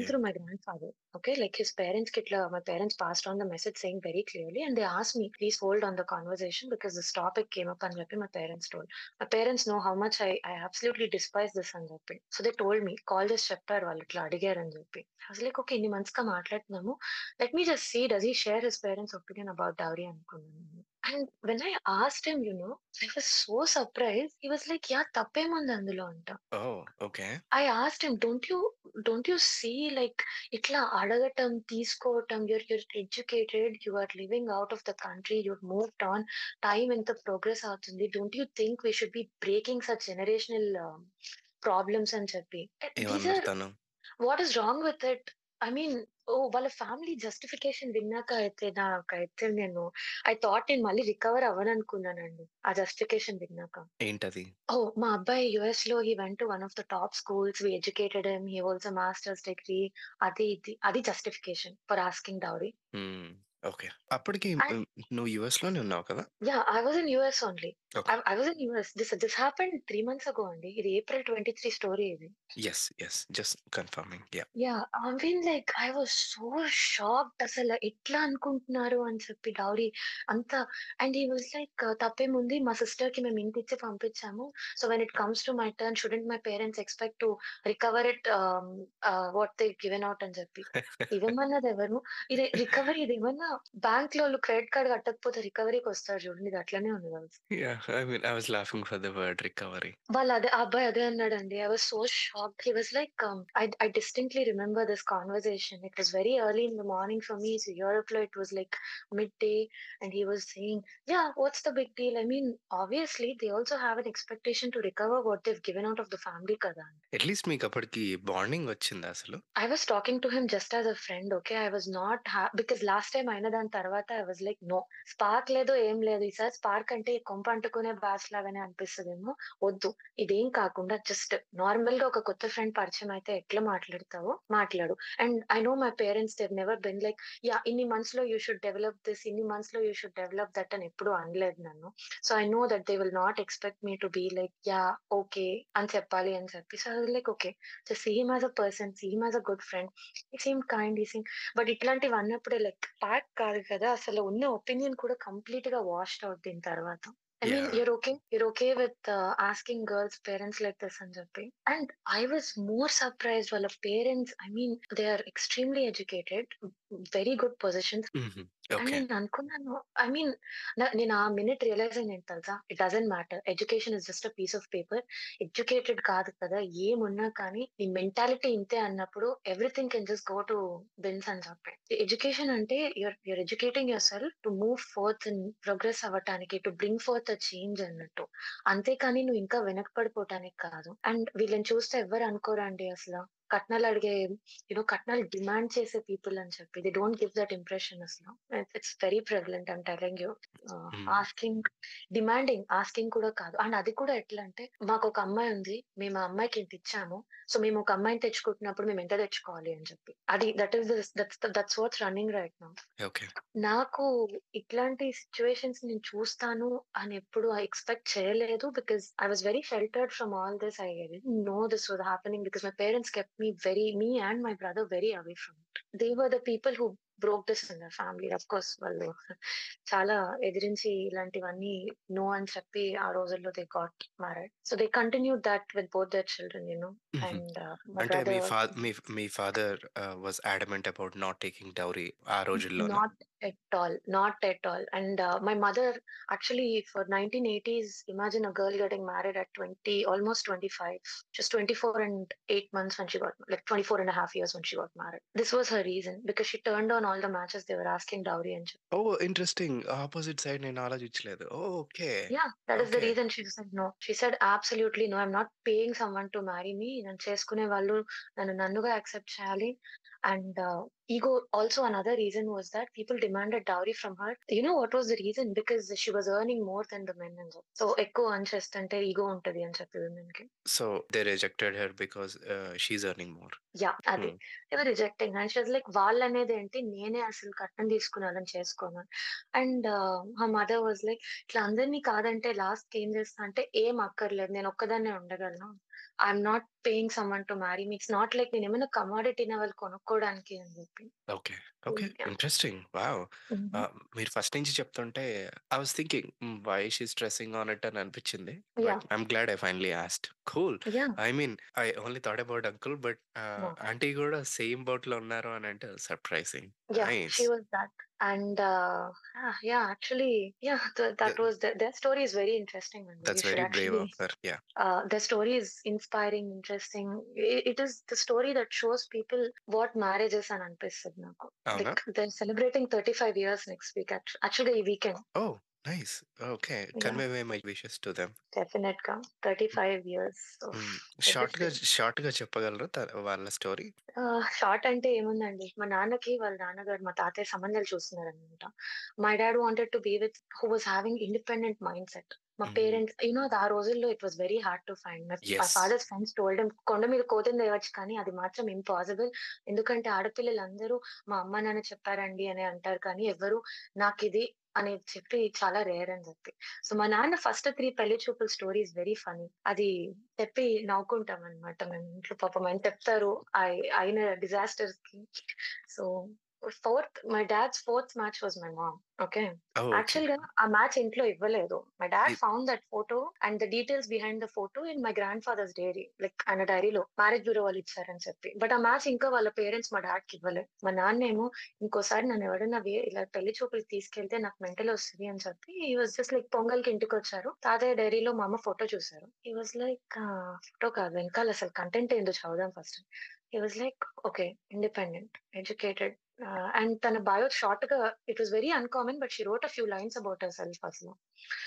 through my grandfather. Okay. Like his పేరెంట్స్‌కి ఇట్లా my parents passed on the message saying very clearly and they asked me please hold on the conversation because this topic came up అని చెప్పి my parents told. My parents know how much I I absolutely despise this అని చెప్పి. So they told me call చేసి చెప్పారు వాళ్ళు ఇట్లా అడిగారని చెప్పి. I was like okay ఇన్ని మంత్స్‌గా మాట్లాడుతున్నాము. Let me just see does he share his parents opinion about dowry అనుకున్నాను నేను. And when I asked him you know I was so surprised. He was like yeah! తప్పేముంది అందులో అంట. ఓహ్! Okay. I asked him don't you don't you see like ఇట్లా అడగటం, తీసుకోవటం your your educated. You are living out of the country. You've moved on. Time ఎంత progress అవుతుంది. Don't you think we should be breaking such generational problems అని చెప్పి. What is wrong with it? I mean oh! వాళ్ళ family justification విన్నాక అయితే నాకైతే నేను I thought నేను మళ్ళీ రికవర్ అవ్వననుకున్నానండి. ఆ జస్టిఫికేషన్ విన్నాక. ఏంటది? ఓహ్! మా అబ్బాయి యూఎస్‌లో he went one of the top schools. We educated him. He holds masters degree. అది ఇది. అది justification for asking dowry. Okay. అప్పటికి హ్మ్, నువ్వు యూఎస్‌లోనే ఉన్నావు కదా? Yeah! I was in US only. Okay. I was in US. This this happened 3 months ago అండి. ఇది ఏప్రిల్ 23 స్టోరీ ఇది. Yes. Yes. Just confirming. Yeah! Yeah! I mean like I was so shocked అసల ఎట్లా అనుకుంటున్నారు అని చెప్పి dowry అంత and he was like తప్పేముంది మా సిస్టర్‌కి మేము ఇంతిచ్చి పంపించాము. So when it comes to my turn shouldn't my parents expect to recover it ah, ah, what they given out అని చెప్పి. <laughs> ఇవ్వమన్నది ఎవరు? ఇది రికవరీ ఇదేమన్నా బ్యాంక్‌లో వాళ్ళు క్రెడిట్ కార్డ్ కట్టకపోతే రికవరీకి వస్తారు చూడండి. ఇది అట్లనే ఉంది తెలుసా? Yeah! I mean I was laughing for the word recovery. వాళ్ళు అదే ఆ అబ్బాయి అదే అన్నాడండి. I was so shocked. He was like I I distinctly remember this conversation. It was very early in the morning for me. So యూరోప్‌లో it was like mid day and he was saying yeah! What's the big deal? I mean obviously they also have an expectation to recover what they have given out of the family కదా! At least మీకు అప్పటికి bonding వచ్చిందా అసలు? I was talking to him just as a friend okay. I was not హ్యా because last time అయిన దాని తర్వాత I was like no. Spark లేదు ఏం లేదు. ఈసారి స్పార్క్ అంటే కొంప అంటుకునే బ్యాచ్ లాగానే అనిపిస్తదేమో. వద్దు. ఇదేం కాకుండా జస్ట్ నార్మల్గా ఒక కొత్త ఫ్రెండ్ పరిచయం అయితే ఎట్లా మాట్లాడతావో మాట్లాడు. And I know my parents they've never been like yeah ఇన్ని మంత్స్లో యూ షుడ్ డెవలప్ దిస్. ఇన్ని మంత్స్లో యూ షుడ్ డెవలప్ దట్ అని ఎప్పుడు అనలేదు నన్ను. So I know that they will not expect me to be like yeah okay. అని చెప్పాలి అని చెప్పి. So like okay. So see him as a person. See him a good friend. He kind. ఈ same but ఇట్లాంటివి అన్నప్పుడే like part కాదు కదా! అసలు ఉన్న ఒపీనియన్ కూడా కంప్లీట్‌గా వాష్డ్ అవుట్ దీని తర్వాత. I mean yeah! Your okay. Your okay with asking girls parents like this అని చెప్పి. And I was more surprised వాళ్ళ parents I mean they are extremely educated. Very good positions. హుహు. And okay. నేను అనుకున్నాను I mean న నేను ఆ minute realise అయింది ఏంటి తెలుసా? It doesn't matter. Education is just a piece of paper. Educated కాదు కదా! ఏమున్నా కానీ నీ మెంటాలిటీ ఇంతే అన్నప్పుడు everything can just go to bins అని చెప్పి. ఎడ్యుకేషన్ అంటే your your educating yourself to move forth in progress అవ్వటానికి to bring forth the change అన్నట్టు. అంతేకాని నువ్వు ఇంకా వెనకపడిపోవటానికి కాదు. అండ్ వీళ్ళని చూస్తే ఎవ్వరు అనుకోరండి అసలు కట్నాలు అడిగే యూ నో కట్నాలు డిమాండ్ చేసే పీపుల్ అని చెప్పి. They don't give that impression అసలు. It's very prevalent I'm telling you. Asking demanding asking కూడా కాదు. అండ్ అది కూడా ఎట్లా అంటే మాకొక అమ్మాయి ఉంది. మేము ఆ అమ్మాయికి ఇంత ఇచ్చాము. సో మేము ఒక అమ్మాయిని తెచ్చుకుంటున్నప్పుడు మేము ఎంత తెచ్చుకోవాలి అని చెప్పి. అది that is that's that's what's running right now. నాకు ఇట్లాంటి సిట్యుయేషన్స్ నేను చూస్తాను అని ఎప్పుడు ఎక్స్‌పెక్ట్ చేయలేదు. Because I was very sheltered from all this. I know this was happening because my parents me very me and my brother very away from it. They were the people who broke this in their family. Of course వాళ్ళు చాలా ఎదిరించి ఇలాంటివన్నీ no అని చెప్పి ఆ రోజుల్లో they got married. So they continued that with both their children you know. హుహు. And my అంటే మీ బ్రదర్ ఫా me me father ah, was adamant about not taking dowry ఆ రోజుల్లోనా? Not at all. Not at all. And uh, my mother, actually, for 1980s, imagine a girl getting married at 20, almost 25, just 24 and 8 months when she got, like 24 and a half years when she got married. This was her reason because she turned on all the matches they were asking dowry and shit. Oh interesting opposite side నేను ఆలోచించలేదు oh okay Yeah, that is the Okay. reason she said no. She said absolutely no. I'm not paying someone to marry me. నన్ను చేసుకునే వాళ్ళు నన్ను నన్నుగా accept చేయాలి and ego also another reason was that people demanded dowry from her you know what was the reason because she was earning more than the men అని చెప్పి so ఎక్కువ అని చేస్తుంటే ఈగో ఉంటది అని చెప్పి విమెన్ కి so they rejected her because she earning more yeah అది ఎవరు రిజెక్టింగ్ అండ్ షీజ్ లైక్ వాళ్ళు అనేది ఏంటి నేనే అసలు కట్నం తీసుకున్నానని చేసుకోను అండ్ మా మదర్ వాజ్ లైక్ ఇట్లా అందరినీ కాదంటే లాస్ట్ ఏం చేస్తా అంటే ఏం అక్కర్లేదు నేను ఒక్కదాన్నే ఉండగలను I'm not Paying someone to marry me it's not like నేను ఏమైనా కమాడిటీని వాళ్ళు కొనుక్కోవడానికి అని చెప్పి. ఓకే. ఓకే. ఇంట్రెస్టింగ్ వావ్ మీరు ఫస్ట్ నుంచి చెప్తుంటే I was thinking why she stressing on it అని అనిపించింది. I'm glad I finally asked cool yeah I mean I only thought about uncle but. Aunty కూడా సేమ్ బోట్లో ఉన్నారు అని అంటే surprising Yeah, Nice. she was that. And uh, yeah, actually, yeah, th- that The- was the, their story is very interesting. And that's very brave of her yeah uh, their story is inspiring, it is the story that shows people what marriage is and అనిపిస్తుంది నాకు. Like they're celebrating 35 years next week. Actually, actually ఈ weekend, oh nice okay convey my wishes to them definite గా 35 years. So, షార్ట్గా షార్ట్గా చెప్పగలరు వాళ్ళ story short అంటే ఏముందండి మా నాన్నకి వాళ్ళ నాన్నగారు మా తాతయ్య సంబంధాలు చూస్తున్నారు అనమాట my dad wanted to be with who was having independent mindset మా. పేరెంట్స్ యూనో ఆ రోజుల్లో it was very hard to find. My. Father's friends told కొండ మీద కోతిని తేవచ్చు కానీ అది మాత్రం ఇంపాసిబుల్. ఎందుకంటే ఆడపిల్లలందరూ మా అమ్మ నాన్న చెప్పారండి అని అంటారు కానీ ఎవరు నాకు ఇది అని చెప్పి చాలా రేర్ అని చెప్పి. సో మా నాన్న ఫస్ట్ త్రీ పెళ్ళి చూపుల స్టోరీ ఇస్ వెరీ ఫనీ. అది చెప్పి నవ్వుకుంటాం అనమాట మేము ఇంట్లో. పాపం ఆయన చెప్తారు అయిన డిజాస్టర్స్కి so fourth my dad's fourth match was my mom. Okay? యాక్చువల్గా ఆ మ్యాచ్ ఇంట్లో ఇవ్వలేదు. My dad found that photo and the details behind the photo in my grandfather's diary. Like ఆయన డైరీలో మ్యారేజ్ బ్యూరో వాళ్ళు ఇచ్చారని చెప్పి. బట్ ఆ మ్యాచ్ ఇంకా వాళ్ళ పేరెంట్స్ మా డాడ్కి ఇవ్వలేదు మా నాన్న ఏమో ఇంకోసారి నన్ను ఎవరైనా ఇలా పెళ్ళి చూపులు తీసుకెళ్తే నాకు మెంటల్ వస్తుంది అని చెప్పి ఈ వాజ్ జస్ట్ లైక్ పొంగల్కి ఇంటికి వచ్చారు. తాతయ్య డైరీలో మా అమ్మ ఫోటో చూసారు ఈ వాజ్ లైక్ ఫోటో కాదు. వెనకాల అసలు కంటెంట్ ఏందో చదువుదాం first he was like okay independent educated and తన బయో షార్ట్గా it was very uncommon but she wrote a few lines about herself అసలు.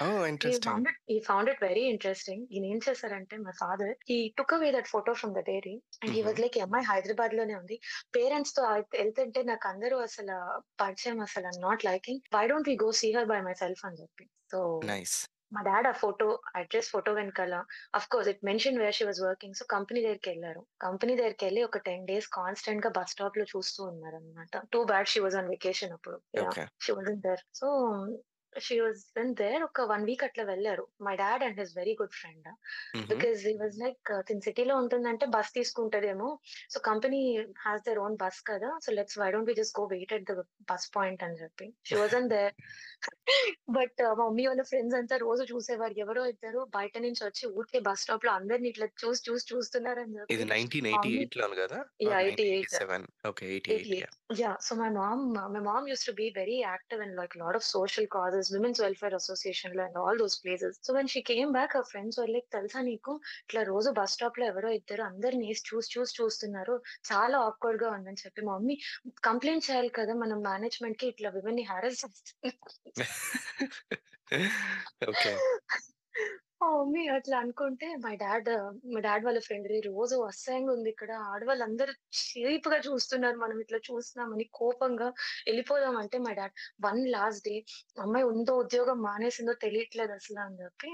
ఓ he interesting found it he found it very interesting ఈయన ఏం చేశారంటే మా father he took away that photo from the diary and he was like he అమ్మాయి హైదరాబాద్లోనే ఉంది? పేరెంట్స్తో అయితే వెళ్తుంటే నాకు అందరూ అసలు పరిచయం అసలు not liking why don't we go see her by myself అని చెప్పి. సో నైస్ మా డాడ్ ఆ ఫోటో అడ్రస్ ఫోటో వెనకాల of course it mention where she was working so company దగ్గరికి వెళ్ళారు. కంపెనీ దగ్గరికి వెళ్ళి ఒక టెన్ డేస్ కాన్స్టెంట్గా బస్ స్టాప్లో చూస్తూ ఉన్నారు అనమాట too bad she was on vacation అప్పుడు she was there so she was there ఒక వన్ వీక్ అట్లా వెళ్ళారు my dad and his very good friend because he was like తిన్ సిటీలో ఉంటుందంటే bus తీసుకుంటదేమో so company has their own bus కదా so let's why don't we just go wait at the bus point అని చెప్పి she was on there but మా mummy వాళ్ళ friends అంతా రోజు చూసేవారు ఎవరో ఇద్దరు బయట నుంచి వచ్చి ఊరికే బస్ స్టాప్లో అందరిని ఇట్లా చూసి చూసి చూస్తున్నారని ఇది చెప్పి. నైన్టీన్ ఎయిటీ Mommy- ఎయిట్ లోను కదా? Yeah, 88. Seven okay eighty eight 88. Yeah, so my mom, uh, my mom used to be very active in like a lot houses, women's welfare association and all those places. So when she came back, her friends were like, తెలుసా నీకు ఇట్లా రోజు bus స్టాప్లో ఎవరో ఇద్దరు అందరిని చూసి చూసి చూస్తున్నారు చాలా ఆక్వర్డ్గా ఉందని చెప్పి మమ్మీ కంప్లైంట్ చేయాలి కదా మనం మేనేజ్మెంట్కి ఇట్లా విమెన్ని హ్యారెస్ చేస్తున్నారు మా మమ్మీ అట్లా అనుకుంటే మా డాడ్ మా డాడ్ వాళ్ళ ఫ్రెండ్ రోజు అసహ్యంగా ఉంది ఇక్కడ. ఆడవాళ్ళందరూ చీప్గా చూస్తున్నారు. మనం ఇట్లా చూస్తున్నామని కోపంగా వెళ్ళిపోదాం అంటే మా డాడ్ వన్ లాస్ట్ డే అమ్మాయి ఉందో ఉద్యోగం మానేసిందో తెలియట్లేదు అసలు అని చెప్పి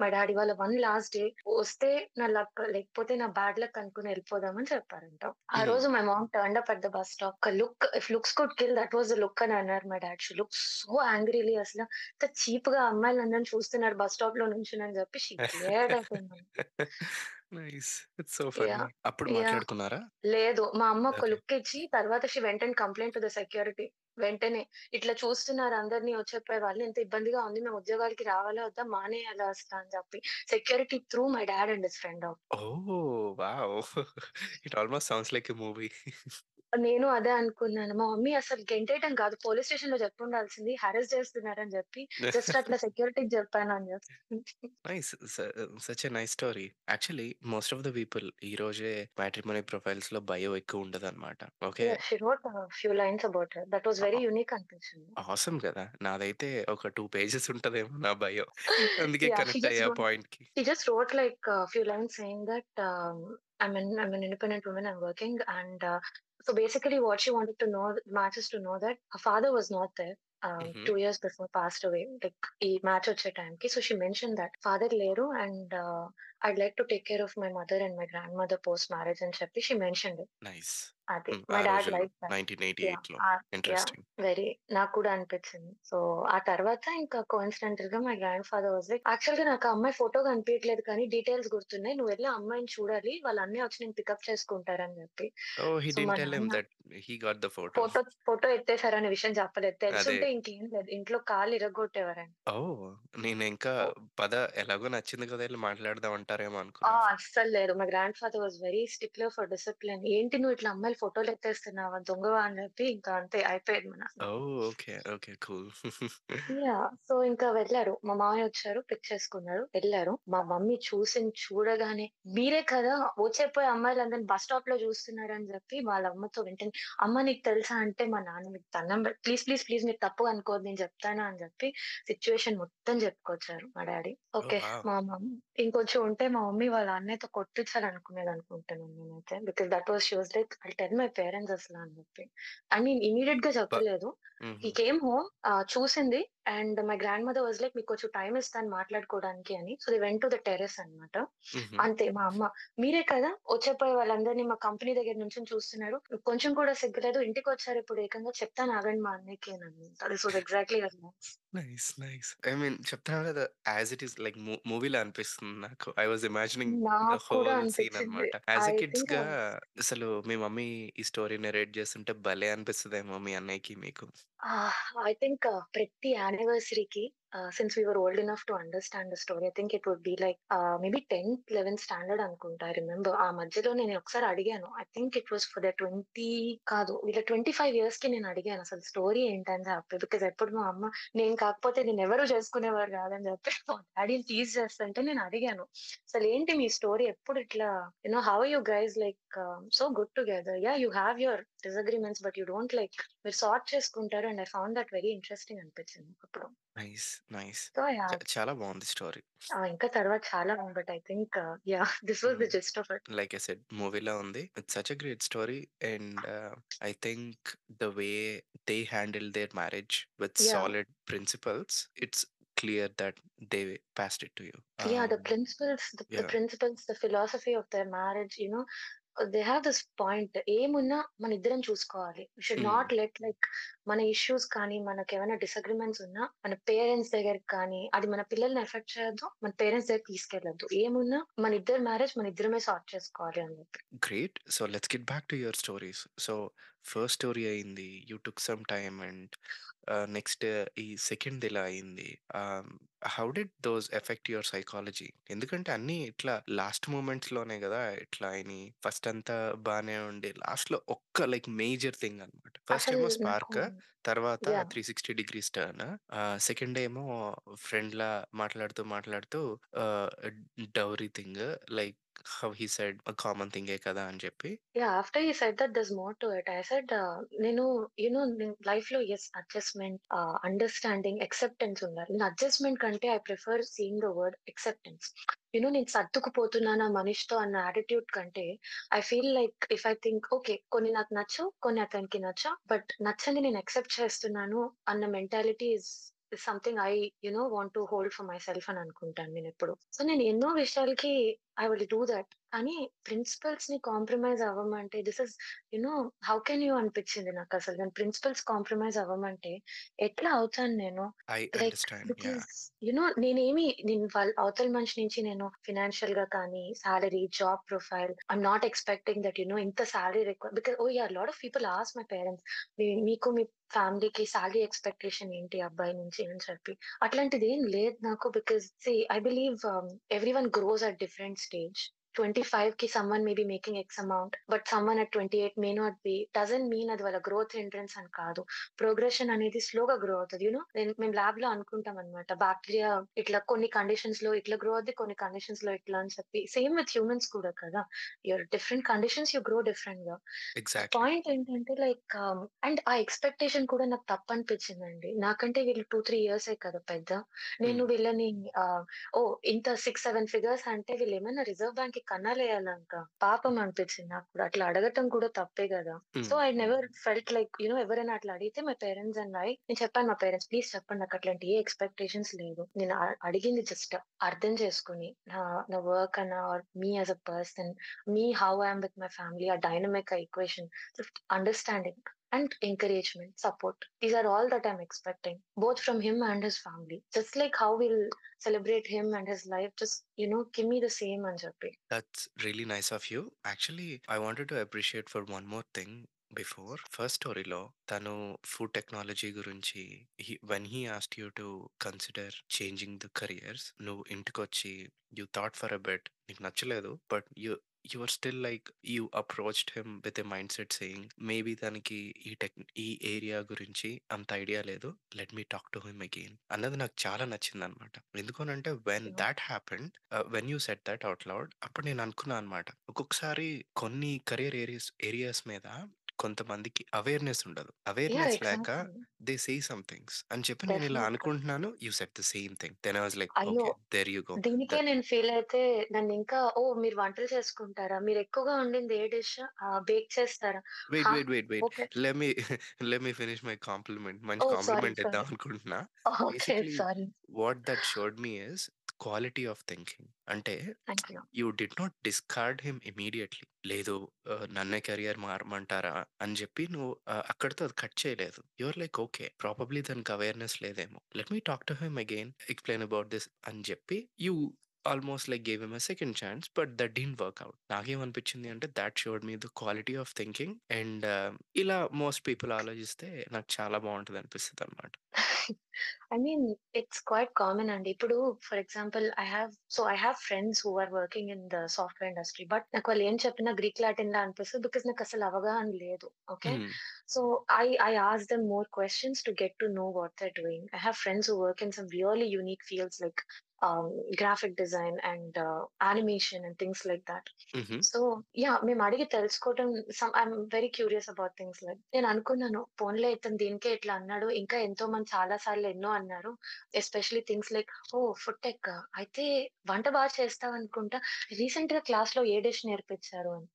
మా డాడీ వాళ్ళ వన్ లాస్ట్ డే వస్తే నా లక్ లేకపోతే నా బ్యాడ్ లక్ అనుకుని వెళ్ళిపోదామని చెప్పారంట. ఆ. రోజు my mom turn up at the bus stop. ఒక look if looks could kill that was the look అని అన్నారు మా dad. She look so angrily అసలు. ఇంత చీప్గా అమ్మాయిలు అందరిని చూస్తున్నారు బస్ స్టాప్లో నుంచి అని చెప్పి <laughs> అప్పుడు. మాట్లాడుకున్నారా? లేదు. మా అమ్మ ఒక. లుక్ ఇచ్చి తర్వాత she went and complaint to the security వెంటనే ఇట్లా చూస్తున్నారు అందరినీ వచ్చేపోయే వాళ్ళు ఎంత ఇబ్బందిగా ఉంది మేము ఉద్యోగాలకి రావాలా వద్దా మానేయాలా అసలు అని చెప్పి. Security through my dad and his friend oh wow. <laughs> It almost sounds like a movie. నేను అదే అనుకున్నాను. మా మమ్మీ అసలు గెంటేయటం కాదు పోలీస్ స్టేషన్‌లో చెప్పుండాల్సింది హారాస్ చేస్తున్నారని చెప్పి జస్ట్ అట్లా <laughs> సెక్యూరిటీకి చెప్పాను అని చెప్పి. Nice. Such a nice story. Actually most of the people ఈ రోజే మ్యాట్రిమోనీ ప్రొఫైల్స్‌లో బయో ఎక్కువ. Okay. She wrote ah, few lines about. That was very! Unique అనిపించింది. ఆసమ్ కదా! నాదైతే ఒక 2 పేజెస్ ఉంటదేమో నా బయో. అందుకే కనెక్ట్ అయ్యా రోట్ పాయింట్‌కి. She just wrote like few lines saying that ah, I'm an I'm an independent woman. I'm working and so basically what she wanted to know matches to know that her father was not there. Ah, హుహు. 2 years before passed away. Like ఈ match వచ్చే టైంకి. So she mentioned that father లేరు and I'd like to take care of my mother and my grandmother post marriage అని చెప్పి she mentioned it. Nice. అది. My dad రోజుల్లో liked that. Yeah! 1988లో. Ah, yeah! Interesting. Very నాకు కూడా అనిపించింది. So ఆ తర్వాత ఇంకా కోయిన్సిడెంటల్‌గా my grandfather was like నాకు అమ్మాయి ఫోటో కనిపియట్లేదు కానీ డీటెయిల్స్ గుర్తున్నాయి. నువ్వు వెళ్ళి ఆ అమ్మాయిని చూడాలి. వాళ్ళ అన్నయ్య వచ్చి నిన్ను పికప్ చేసుకుంటారని చెప్పి. ఫోటో. ఎత్తేసారనే విషయం చెప్పలేదు. తెలిసుంటే ఇంకేం లేదు. ఇంట్లో కాళ్ళు ఇరగ్గొట్టేవారంట. ఓహ్! నేనింకా ఓహ్! పద ఎలాగో నచ్చింది కదా! ఎళ్ళి మాట్లాడదాం అంటారేమో ఆ! అనుకున్నా. అస్సలు లేదు. My grandfather was very stickler for discipline. ఏంటి నువ్వు ఇట్లా అమ్మాయిల ఫోటోలు ఎత్తేస్తున్నావా? దొంగవా అని చెప్పి ఇంకా అంతే అయిపోయేది మా నాన్న. Oh! Okay. Okay. Cool. <laughs> So ఇంకా వెళ్ళారు. మా మామయ్య వచ్చారు. పిక్ చేసుకున్నారు. ఎళ్ళారు. మా మమ్మీ చూసింది చూడగానే మీరే కదా! వచ్చేపోయే అమ్మాయిలందరిని బస్ స్టాప్‌లో చూస్తున్నారని చెప్పి వాళ్ళ అమ్మతో వెంటనే అమ్మ నీకు తెలుసా? అంటే మా నాన్న మీకు పె ప్లీజ్, ప్లీజ్, ప్లీజ్ మీరు తప్పుగా అనుకోవద్దు నేను చెప్తాను అని చెప్పి సిట్యుయేషన్ మొత్తం చెప్పుకొచ్చారు మా. ఓహ్! ఓకే. మా మమ్ ఇంకొంచెం ఉంటే మా మమ్మీ వాళ్ళ అన్నయ్యతో కొట్టించాలనుకునేదనుకుంటాను నేనైతే. Because that was she was like tell my parents అసల అని చెప్పి. ఐ మీన్ ఇమ్మీడియేట్‌గా బ చెప్పలేదు. హుహు. కేమ్ హోమ్ చూసింది and my grandmother was like మీకు కొంచెం టైమ్ ఇస్తాను మాట్లాడుకోవడానికి అని. So they went to the terrace అన్నమాట. హుహు. అంతే మా అమ్మ మీరే కదా! వచ్చేపోయే వాళ్ళందరిని మా కంపెనీ దగ్గర నుంచొని చూస్తున్నారు. కొంచెం కూడా సిగ్గులేదు. ఇంటికొచ్చారు ఇప్పుడు ఏకంగా చెప్తాను ఆగండి మా అన్నయ్యకి అని అన్నమాట. This was exactly. Nice. Nice. I mean చెప్తున్నా కదా! యాస్ ఇట్ ఈస్ లైక్ మూవీలో అనిపిస్తుంది నాకు. I was imagining whole scene a think కిడ్స్‌గా I అసలు మీ మమ్మీ ఈ స్టోరీ నరేట్ చేస్తుంటే భలే అనిపిస్తదేమో మీ అన్నయ్యకి మీకు. ఐ థింక్ uh, ప్రతి యానివర్సరీకి since we were old enough to understand the story. I think it would be like maybe 10థ్, 11థ్ స్టాండర్డ్ అనుకుంటా. రిమెంబర్. ఆ మధ్యలో నేను ఒకసారి అడిగాను. I think it was for the 20 కాదు వీళ్ళ 25 ఇయర్స్‌కి నేను అడిగాను అసలు స్టోరీ ఏంటని చెప్పి. బికాజ్ ఎప్పుడు మా అమ్మ నేను కాకపోతే నేను ఎవరు చేసుకునేవారు కాదని చెప్పి మా డాడీని టీజ్ చేస్తుంటే నేను అడిగాను. అసలు ఏంటి మీ స్టోరీ ఎప్పుడు ఇట్లా you how you guys like so good together. Yeah you have your disagreements but you don't like మీరు సార్ట్ చేసుకుంటారు and I found that very interesting అనిపించింది అప్పుడు. నైస్. నైస్. So yeah! చాలా బావుంది స్టోరీ. ఆ! ఇంకా తర్వాత చాలా but I think yeah! This was the. Gist of it. Like I said మూవీలో ఉంది. It's such a great story and I think the way they handle their marriage with! Solid principles it's clear that they passed it to you. Yeah, the ah, principles, the, the yeah! principles, the philosophy of their marriage, you know, they have this point. ఏమున్నా మన ఇద్దరం చూసుకోవాలి. హ్మ్. not let like మన issues కానీ, మనకేమైనా disagreements ఉన్నా మన పేరెంట్స్ దగ్గరికి కానీ, అది మన పిల్లల్ని ఎఫెక్ట్ చేయొద్దు. మన పేరెంట్స్ దగ్గరికి తీసుకెళ్ళొద్దు. ఏమున్నా మన ఇద్దరి మ్యారేజ్ మన ఇద్దరమే సార్ట్ చేసుకోవాలి అని. Great. So let's get back to your stories. So first story అయింది. You took some time and next ఈ సెకండ్‌ది ఇలా అయింది. How did those affect your psychology? ఎందుకంటే అన్నీ ఇట్లా లాస్ట్ మొమెంట్స్‌లోనే గదా! ఇట్లా అయినియి. ఫస్ట్ అంతా బానే ఉండి లాస్ట్‌లో ఒక్క లైక్ మేజర్ థింగ్ అన్నమాట. ఫస్ట్ ఏమో స్పార్క్ తర్వాత యాహ్! 360 degrees turn. సెకండ్ ఏమో ఫ్రెండ్‌లా మాట్లాడుతూ మాట్లాడుతూ ఆహ్, dowry thing like how he said common థింగే కదా! అని చెప్పి. Yeah after you said that there's more to it. I said నేను యూనో నో లో ఎస్ అడ్జస్ట్‌మెంట్ అండర్‌స్టాండింగ్, ఎక్సెప్టెన్స్ ఉండాలి. నేను అడ్జస్ట్‌మెంట్ కంటే I prefer seeing the word acceptance you know నేను సర్దుకుపోతున్నాను ఆ మనిషితో అన్న యాటిట్యూడ్ కంటే I feel like if I think okay. కొన్ని నాకు నచ్చవు. కొన్ని అతనికి నచ్చవు. బట్ నచ్చని నేను ఎక్సెప్ట్ చేస్తున్నాను అన్న mentality is something I you know no want to hold for myself అని అనుకుంటాను నేను ఎప్పుడు సో నేను ఎన్నో విషయాలకి ఐ విల్ డూ దట్. కానీ ప్రిన్సిపల్స్‌ని compromise అవ్వమంటే this is you know how can you అనిపించింది నాకసలు. నేను ప్రిన్సిపల్స్ కాంప్రమైజ్ అవ్వమంటే ఎట్లా అవుతాను నేను? I like understand. Yeah! Because you know నేనేమి నేను వాళ్ళ అవతల మనిషి నుంచి నేను ఫైనాన్షియల్‌గా కానీ, salary, job profile I'm not expecting that you know ఇంత salary require because oh! Yeah! Lot of people ask my parents మీకు మీ ఫ్యామిలీకి సాలరీ ఎక్స్‌పెక్టేషన్ ఏంటి అబ్బాయి నుంచి అని చెప్పి. అట్లాంటిదేం లేదు నాకు because see I believe everyone grows at different stage. Stage. 25కి someone may be making X amount. But someone at 28 may not be doesn't mean అది వాళ్ళ గ్రోత్ హిండ్రన్స్ అని కాదు. ప్రోగ్రెషన్ అనేది స్లోగా గ్రో అవుతది. యూ నో నేను మేము ల్యాబ్‌లో అనుకుంటాం అన్నమాట. బాక్టీరియా ఇట్లా కొన్ని కండిషన్స్‌లో ఇట్లా గ్రో అవుద్ది. కొన్ని కండిషన్స్‌లో ఇట్లా అని చెప్పి. సేమ్ విత్ హ్యూమన్స్ కూడా కదా! You're different conditions you grow డిఫరెంట్‌గా. ఎగ్జాక్ట్‌లీ. పాయింట్ ఏంటంటే లైక్ అండ్ ఆ ఎక్స్‌పెక్టేషన్ కూడా నాకు తప్పనిపించిందండి. నాకంటే వీళ్ళు 2, 3 ఇయర్సే కదా పెద్ద. నేను హ్మ్. వీళ్ళని ఓహ్! ఇంత 6, 7 ఫిగర్స్ అంటే వీళ్ళేమైనా రిజర్వ్ బ్యాంక్‌కి కన్నాలేయాలా ఇంకా? పాపం అనిపించింది నాకు కూడా. అట్లా అడగటం కూడా తప్పే గదా! So. I never felt like you know ఎవరైనా అట్లా అడిగితే మై పేరెంట్స్ అండ్ ఐ నేను చెప్పాను మా పేరెంట్స్ ప్లీజ్ చెప్పండి నాకు అట్లాంటి ఏ ఎక్స్‌పెక్టేషన్స్ లేదు. నేను అ అడిగింది జస్ట్ అర్థం చేసుకొని నా నా వర్క్ అన్నా or me as a person, me how I am with my family ఆ dynamic equation just understanding and encouragement, support. These are all that I'm expecting both from him and his family. Just like how will celebrate him and his life just you know give me the same అని చెప్పి. That's really nice of you. Actually I wanted to appreciate for one more thing before. First స్టోరీలో తను food technology గురించి he when he asked you to consider changing the careers నువ్వు ఇంటికొచ్చి you thought for a bit నీకు నచ్చలేదు. But you you are still like you approached him with a mindset saying maybe తనకి ఈ tech ఈ area గురించి అంత idea లేదు. Let me talk to him again అన్నది నాకు చాలా నచ్చిందనమాట. ఎందుకనంటే when happened ah, when you said that out loud అప్పుడు నేను అనుకున్నా అనమాట. ఒక్కొక్కసారి కొన్ని కెరియర్ ఏరియాస్ ఏరియాస్ మీద కొంతమందికి అవేర్‌నెస్ ఉండదు. అవేర్‌నెస్ లేక exactly. They say some things అని చెప్పి నేను ఇలా. అనుకుంటున్నాను. You said the same thing. Then I was like అయ్యో! ఓకే. There you go. దీనికే నేను ఫీల్ అయితే నన్నింకా ఓహ్! మీరు వంటలు చేసుకుంటారా? మీరు ఎక్కువగా వండింది ఏ డిష్? బేక్ చేస్తారా? వెయిట్, హా! Wait, wait, wait. Okay. Let me let me finish my compliment. మంచి! సారీ, కాంప్లిమెంట్ ఇద్దాం సారీ. అనుకుంటున్నా. Okay. Basically sorry. What that showed me is quality of thinking. అంటే you. Did not discard him immediately. లేదు నన్నే career మారమంటారా అని చెప్పి నువ్వు అక్కడితో అది కట్ చేయలేదు. You are like okay. Probably దానికి అవేర్‌నెస్ లేదేమో. Let me talk to him again. Explain about this అని చెప్పి you almost like gave him a second chance. But that didn't work out. నాకేమనిపించింది అంటే thought showed me the quality of thinking and ఇలా most people ఆలోచిస్తే నాకు చాలా బావుంటది అనిపిస్తదనమాట. I <laughs> mean it's quite common అండి. ఇప్పుడు for example I have so I have friends who are working in the software industry. But నాకు వాళ్ళు ఏం చెప్పినా గ్రీక్ లాటిన్‌లా అనిపిస్తది. బికాజ్ నాకసలు అవగాహన లేదు. Okay. Hmm. So I I ask them more questions to get to know what they are doing. I have friends who work in some really unique fields like ah, graphic design and animation and things like. హుహు. So yeah! మేము అడిగి తెలుసుకోవటం some I am very curious about things like నేను అనుకున్నాను పోనీలే ఇతను దీనికే ఇట్లా అన్నాడు. ఇంకా ఎంతో మంది చాలా సార్లు ఎన్నో అన్నారు. Especially things like oh! Food టెక్కా? అయితే వంట బాగా చేస్తావనుకుంటా. రీసెంట్‌గా క్లాస్‌లో ఏ డిష్ నేర్పించారు అని.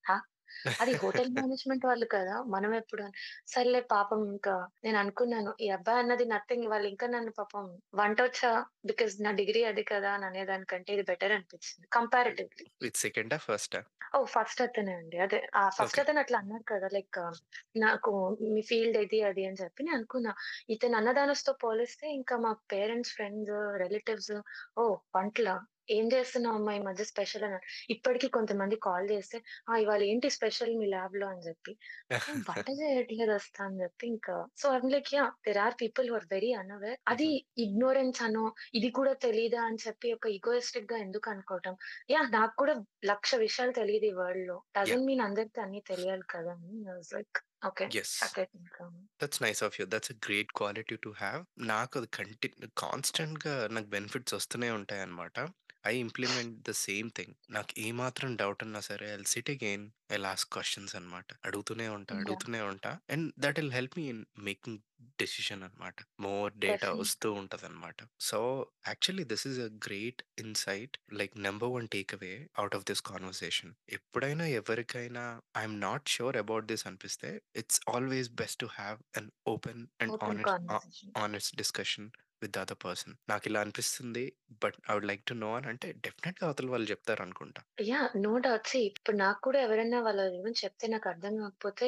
అది హోటల్ <laughs> మేనేజ్మెంట్ వాళ్ళు కదా! మనం ఎప్పుడు. సర్లే పాపం ఇంకా నేను అనుకున్నాను. ఈ అబ్బాయి అన్నది నథింగ్ వాళ్ళు ఇంకా నన్ను పాపం వంటొచ్చా? బికాజ్ నా డిగ్రీ అది కదా! అని అనేదానికంటే ఇది బెటర్ అనిపించింది కంపారిటివ్‌లీ. సెకండా? ఫస్టా? ఓహ్! ఫస్ట్ అతనే అండి. అదే ఆ ఫస్ట్. అతను అట్లా అన్నాడు కదా! లైక్ నాకు మీ ఫీల్డ్ ఇది, అది అని చెప్పి నేను అనుకున్నా. ఇతను అన్నదానస్‌తో పోలిస్తే ఇంకా మా పేరెంట్స్, ఫ్రెండ్స్, రిలేటివ్స్ ఓహ్! వంటలా? ఏం చేస్తున్నావమ్మా ఈ మధ్య స్పెషల్ అని. ఇప్పటికి కొంతమంది కాల్ చేస్తే, "ఆ! ఇవాళ ఏంటి స్పెషల్ మీ ల్యాబ్‌లో" అని చెప్పి. <laughs> వంట చేయట్లేదు అస్త అని చెప్పి ఇంకా so I am like yeah! There are people who are very unaware. అది. <laughs> ఇగ్నోరెన్స్ అనో, ఇది కూడా తెలీదా అని చెప్పి ఒక ఈగోయిస్టిక్‌గా ఎందుకు అనుకోవటం. యాహ్! నాకు కూడా లక్ష విషయాలు తెలీదు ఈ వరల్డ్‌లో. యాహ్! డజంట్ మీన్ అందరికి అన్నీ తెలియాలి కదా! అని లైక్. సక్ ఇట్ ఇంకా. That's nice of you. That's a great quality to have. నాకు అది కంటి కాన్స్టెంట్‌గా నాకు బెనిఫిట్స్ వస్తూనే ఉంటాయన్నమాట. I implement the same thing. నాకు ఏమాత్రం డౌట్ ఉన్నా సరే I will sit again I will ask questions అన్నమాట. అడుగుతూనే ఉంటా, యాహ్! అడుగుతూనే ఉంటా. And that will help me in making decision అన్నమాట. More data definitely. వస్తూ ఉంటదన్నమాట. So actually this is a great insight like number one take away out of this conversation. ఎప్పుడైనా ఎవరికైనా I am not sure about this అనిపిస్తే it's always best to have an open and open honest ah, conversation. Honest discussion with the other person. ఇలా అనిపిస్తుంది. But I would like to know అని అంటే డెఫినిట్‌గా అవతల వాళ్ళు చెప్తారనుకుంటా. Yeah no doubt. ఇప్పుడు నాకు కూడా ఎవరైనా వాళ్ళు ఏమైనా చెప్తే నాకు అర్థం కాకపోతే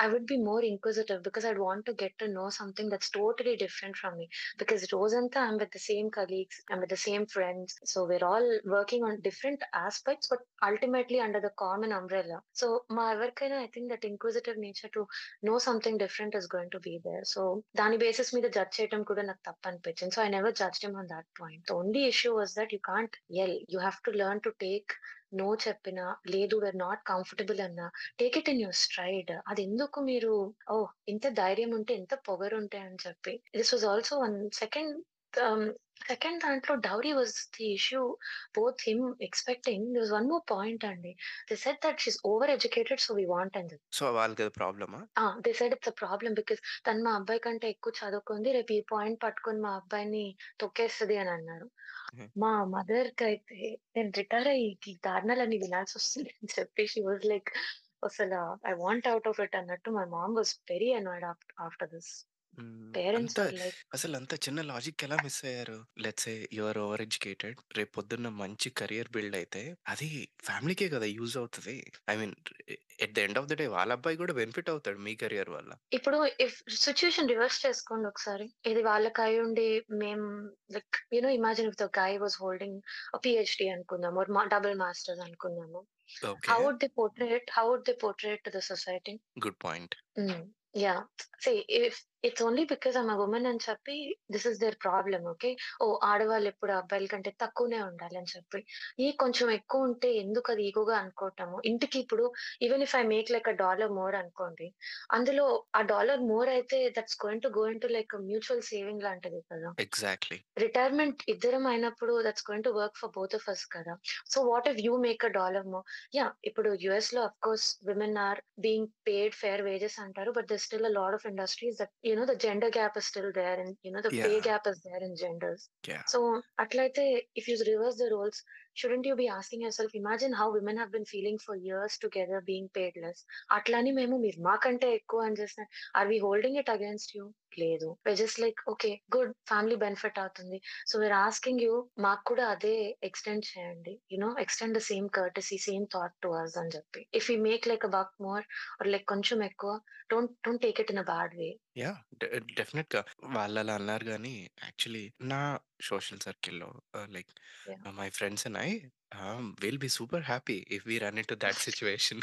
I would be more inquisitive because I want to get to know something that's totally different from me. Because రోజంతా I'm with the same colleagues, I'm with the same friends. So we're all working on different aspects but ultimately under the common umbrella. So మా ఎవరికైనా I think that inquisitive nature to know something different is going to be there. So దాని basis మీద judge చేయడం కూడా నాకు తప్పనిపించదు. అనిపించింది. So, I never judged him on that point. The only issue was that you can't yell. You have to learn to take no చెప్పినా, లేదు we're not comfortable అన్నా, take it in your stride. అదెందుకు మీరు ఓహ్! ఇంత ధైర్యం ఉంటే, ఎంత పొగరుంటే అని చెప్పి. This was also one second ah, second దాంట్లో dowry was the issue both him expecting there was one more point అండి. They said that she is over educated so, we want చెప్పి. సో, వాళ్ళకది ప్రాబ్లమా? They said it's a problem because తను మా అబ్బాయి కంటే ఎక్కువ చదువుకుంది. రేపు ఈ పాయింట్ పట్టుకొని మా అబ్బాయిని తొక్కేస్తది అని అన్నారు. మా మదర్‌కైతే నేను రిటైర్ అయ్యి ఈ దారుణాలన్నీ వినాల్సొస్తుంది అని చెప్పి షీ వాస్ లైక్ అసల I want out of it అన్నట్టు my mom was very annoyed of after this. Hmm. Parents అంత లైక్ అసలంత చిన్న లాజిక్ ఎలా మిస్ అయ్యారు? Let's say you are over educated. రేపు పొద్దున్న మంచి కెరియర్ బిల్డ్ అయితే అది ఫ్యామిలీకే కదా యూజ్ అవుతది. I mean at the end of the day వాళ్ళ అబ్బాయి కూడా బెనిఫిట్ అవుతాడు మీ కెరియర్ వల్ల. ఇప్పుడు ఇఫ్ సిట్యుయేషన్ రివర్స్ చేసుకోండి ఒకసారి. ఇది వాళ్ళకి అయ్యుండి మేము like you know imagine if the guy was holding a PhD అనుకుందాం ఆర్ మా డబుల్ మాస్టర్స్ అనుకుందాము. Okay. How would they portray it? How would they portray it to the society? Good point. Hmm. Yeah! See if it's only because I am a woman అని చెప్పి this is their problem okay. Oh! ఆడవాళ్ళు ఎప్పుడు అబ్బాయిల కంటే తక్కువనే ఉండాలి అని చెప్పి. ఈ కొంచెం ఎక్కువ ఉంటే ఎందుకు అది ఈగోగా అనుకోవటము. ఇంటికి ఇప్పుడు even if I make like a dollar more అనుకోండి. అందులో ఆ డాలర్ మోర్ అయితే that's going to go into like mutual saving లాంటిది కదా! ఎగ్జాక్ట్‌లీ. రిటైర్మెంట్ ఇద్దరం అయినప్పుడు that's going to work for both of us కదా! So, what if you make a dollar more? Yeah! ఇప్పుడు యూఎస్‌లో of course women are being paid fair wages అంటారు. But there still a lot of industries that you know the gender gap is still there and you know the yeah. pay gap is there in genders yeah so at least if you reverse the roles shouldn't you be asking yourself imagine how women have been feeling for years together being paid less. అట్లని మేము మీరు మాకంటే ఎక్కువ అని చేసిన are we holding it against you? లేదు. Just like okay good family benefit అవుతుంది. So, we're asking you మాకు కూడా అదే ఎక్స్‌టెండ్ చేయండి. You know extend the same courtesy, same thought to us అని చెప్పి. If you make like a buck more or like కొంచెం ఎక్కువ don't don't take it in a bad way. Yeah! డె డెఫినిట్‌గా. వాళ్ళలా అన్నారు కానీ యాక్చువల్లీ నా social circle or uh, like yeah. uh, my friends and I ah, will be super happy if we run into that situation.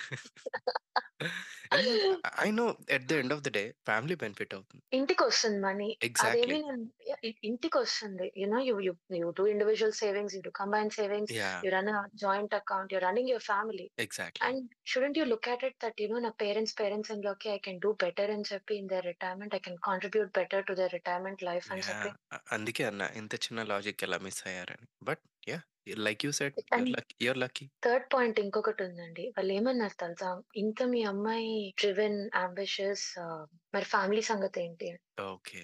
ఎందుకంటే I know at the end of the day family benefit అవుతుంది. ఇంటికొస్తుంది money. Exactly. అదేమి నేను yeah! ఇ ఇంటికొస్తుంది. You know you you you do individual savings, you do combined savings, yeah! You run joint account, you running your family. Exactly. And shouldn't you look at it that you know parents parents in లాకి I can do better అని చెప్పి in their retirement I can contribute better to their retirement life అని చెప్పి. Yeah! అ అందుకే అన్నా ఇంత చిన్న logic ఎలా miss అయ్యారని. But yeah! Like you said your luck your lucky. Third point ఇంకొకటుందండి. వాళ్ళేమన్నారు తెలుసా? ఇంత మీ అమ్మాయి డ్రివెన్, యాంబిషియస్ ఆహ్, మరి family సంగతేంటి? Okay.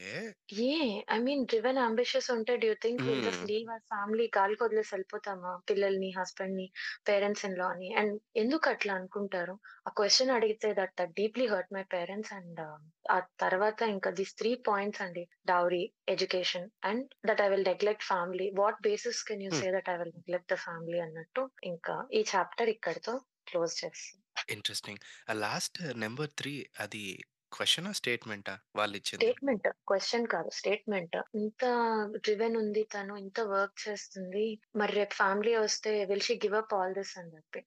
A I mean driven, ambitious ఉంటే do think will just. Leave our family గాలికొదిలేసి ఎళ్ళిపోతామా? పిల్లల్ని, హస్బెండ్‌ని, పేరెంట్స్ ఇన్ లాని అండ్ ఎందుకట్లా అనుకుంటారు? ఆ క్వెషన్ అడిగితే that that deeply hurt my parents and ఆ తర్వాత ఇంకా దీస్ 3 పాయింట్స్ అండి. Dowry, education and that I will neglect family. What basis can you. Say that I will neglect the family అన్నట్టు ఇంకా ఈ చాప్టర్ ఇక్కడితో క్లోజ్ చేస్తాం. ఇంట్రెస్టింగ్. లాస్ట్ నంబర్ 3 అది క్వెషనా? స్టేట్‌మెంటా వాళ్ళిచ్చింది? స్టేట్‌మెంట్. క్వెషన్ కాదు. స్టేట్‌మెంట్. ఇంత డ్రివెన్ ఉంది తను, ఇంత వర్క్ చేస్తుంది. మరి రేపు ఫ్యామిలీ వస్తే will she give up all this అని చెప్పి.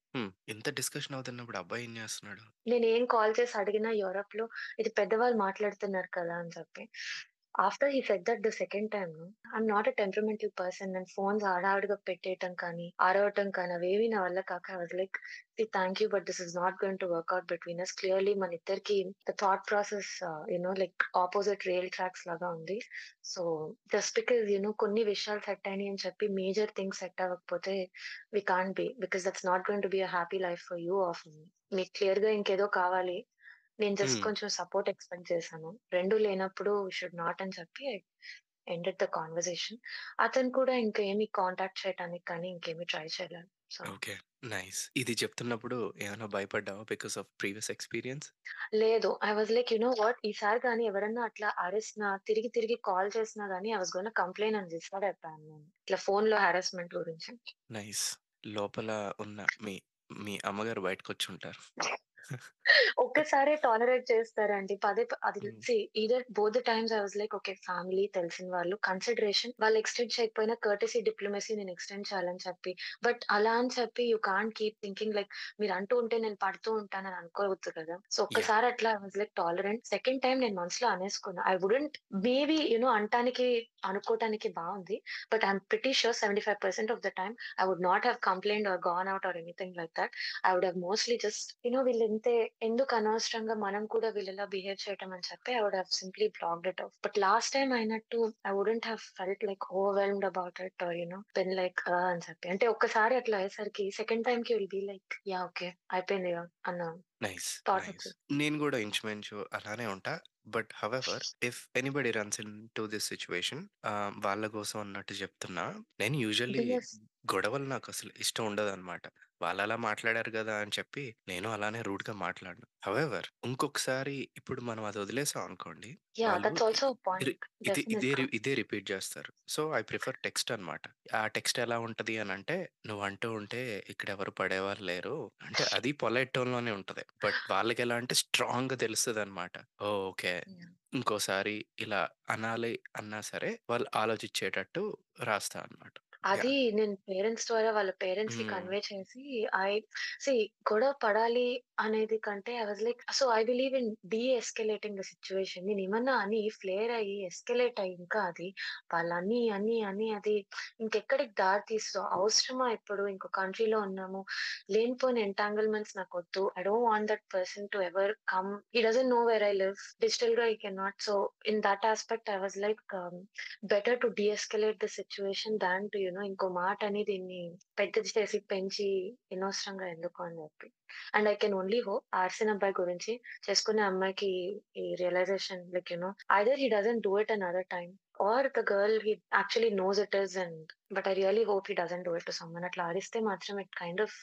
ఇంత డిస్కషన్ అవుతున్నప్పుడు అబ్బాయి ఏం చేస్తున్నాడు? నేనేం కాల్ చేసి అడిగినా యూరప్‌లో ఇది పెద్దవాళ్ళు మాట్లాడుతున్నారు కదా! అని చెప్పి. After he fed that the second time I am not a temperamental person. నేను ఫోన్స్ హడావిడిగా పెట్టేయటం కానీ, ఆడవటం కానీ అవేవి నా వల్ల కాక I was like thank you but this is not going to work between us. Clearly మన ఇద్దరికి the thought process you know like opposite real tracks లాగా ఉంది. సో, జస్ట్ బికాస్ యూనో కొన్ని విషయాలు సెట్ అయినాయి అని చెప్పి మేజర్ థింగ్స్ సెట్ అవ్వకపోతే we can't be. Because that's not going to be a happy life for you of మీకు మీ. గా ఇంకేదో కావాలి. నేను జస్ట్. కొంచెం సపోర్ట్ ఎక్స్‌పెక్ట్ చేశాను. 2 లేనప్పుడు వి షుడ్ నాట్ అని చెప్పి ఎండెడ్ ద కన్వర్జేషన్. అతను కూడా ఇంకా ఏమి కాంటాక్ట్ చేయటానికి కానీ ఇంకేమి ట్రై చేయలేదు. ఓకే. నైస్. ఇది చెప్తున్నప్పుడు ఏమైనా భయపడ్డావా బికాస్ ఆఫ్ ప్రీవియస్ ఎక్స్‌పీరియన్స్? లేదు. I was like you know what ఈసారి గాని ఎవరన్నా అట్లా అరిసినా, తిరిగి తిరిగి కాల్ చేసినా గాని ఐ వాస్ గోనా కంప్లెయిన్ అని డిసైడ్ అయిపోయాను నేను. ఇట్లా ఫోన్‌లో హారాస్మెంట్ గురించి. నైస్. లోపల ఉన్న మీ మీ అమ్మగారు బయటకొచ్చుంటారు. ఒక్కసారే టాలరేట్ చేస్తారండి. పదే అది either both the times I was like okay. Family తెలిసిన వాళ్ళు కన్సిడరేషన్ వాళ్ళు ఎక్స్‌టెండ్ చేయకపోయినా కర్టెసీ, డిప్లొమసీ నేను ఎక్స్‌టెండ్ చేయాలని చెప్పి. బట్ అలా అని చెప్పి you can't keep thinking like మీరు అంటూ ఉంటే నేను పడుతూ ఉంటానని అనుకోవద్దు కదా! సో! ఒక్కసారి అట్లా I was like tolerant. Second time నేను మనసులో అనేసుకున్నా. I wouldn't maybe you know అంటానికి, అనుకోవటానికి బావుంది. But I am pretty sure 75% of the time I would not have complained or gone out or anything like that. I would have mostly just you know వీళ్ళింతే ఎందుకు అనవసరంగా మనం కూడా వీళ్ళిలా behave చేయటం అని చెప్పి I would have simply blocked it off. But last time అయినట్టు I wouldn't have felt like overwhelmed about it or you know been like అని చెప్పి. అంటే ఒక్కసారి అట్లా అయ్యేసరికి సెకండ్ టైమ్‌కి will be like yeah! Okay. అయిపోయింది! అన్న నైస్. నేను గూడా ఇంచుమించు అలానే ఉంటా. But however if anybody runs into this situation ah, వాళ్ళ కోసం అన్నట్టు చెప్తున్నా. నేను యూజువల్లీ గొడవలు నాకసలు ఇష్టం ఉండదనమాట. వాళ్ళలా మాట్లాడారు గదా! అని చెప్పి నేను అలానే రూడ్‌గా మాట్లాడను. హౌఎవర్ ఇంకొకసారి ఇప్పుడు మనం అది వదిలేసాం అనుకోండి. వాళ్ళు. ఇదే ఇదే రిపీట్ జేస్తారు. సో, ఐ ప్రిఫర్ టెక్స్ట్ అనమాట. ఆ టెక్స్ట్ ఎలా ఉంటది అనంటే నువ్వంటూ ఉంటే ఇక్కడెవరు పడేవాళ్ళు లేరు. అంటే అది పొలైట్ టోన్‌లోనే ఉంటది. బట్ వాళ్ళకెలా అంటే స్ట్రాంగ్‌గా తెలుస్తదనమాట. ఓహ్! ఓకే. యాహ్! ఇంకోసారి ఇలా అనాలి అన్నా సరే వాళ్ళు ఆలోచిచ్చేటట్టు రాస్తా అనమాట. అది యాహ్! నేను పేరెంట్స్ ద్వారా వాళ్ళ పేరెంట్స్‌కి హ్మ్. కన్వే చేసి ఐ సీ గొడవ పడాలి అనేది కంటే I was like so, I believe in de escalating the నేను ఏమన్నా అని ఫ్లేర్ అయ్యి, ఎస్కలేట్ అయ్యి ఇంకా అది వాళ్ళని, అని, అని అది ఇంకెక్కడికి దారి తీస్తదో అవసరమా ఇప్పుడు ఇంకో కంట్రీలో ఉన్నాము. లేనిపోయిన ఎంటాంగిల్‌మెంట్స్ నాకు వద్దు I don't want that person to ever come. He doesn't know where I live. He K cannot. So, in that aspect I was like better to de escalate the situation than to you know ఇంకో మాట అని దీన్ని పెద్దది చేసి, పెంచి అనవసరంగా ఎందుకు అని చెప్పి. And I can only hope ఆర్సిన్ అబ్బాయి గురించి చేసుకునే అమ్మాయికి ఈ realization like you either he doesn't do it another time or the girl he actually knows it is and but I really hope he doesn't do it to someone అట్లా ఆడిస్తే మాత్రం it kind of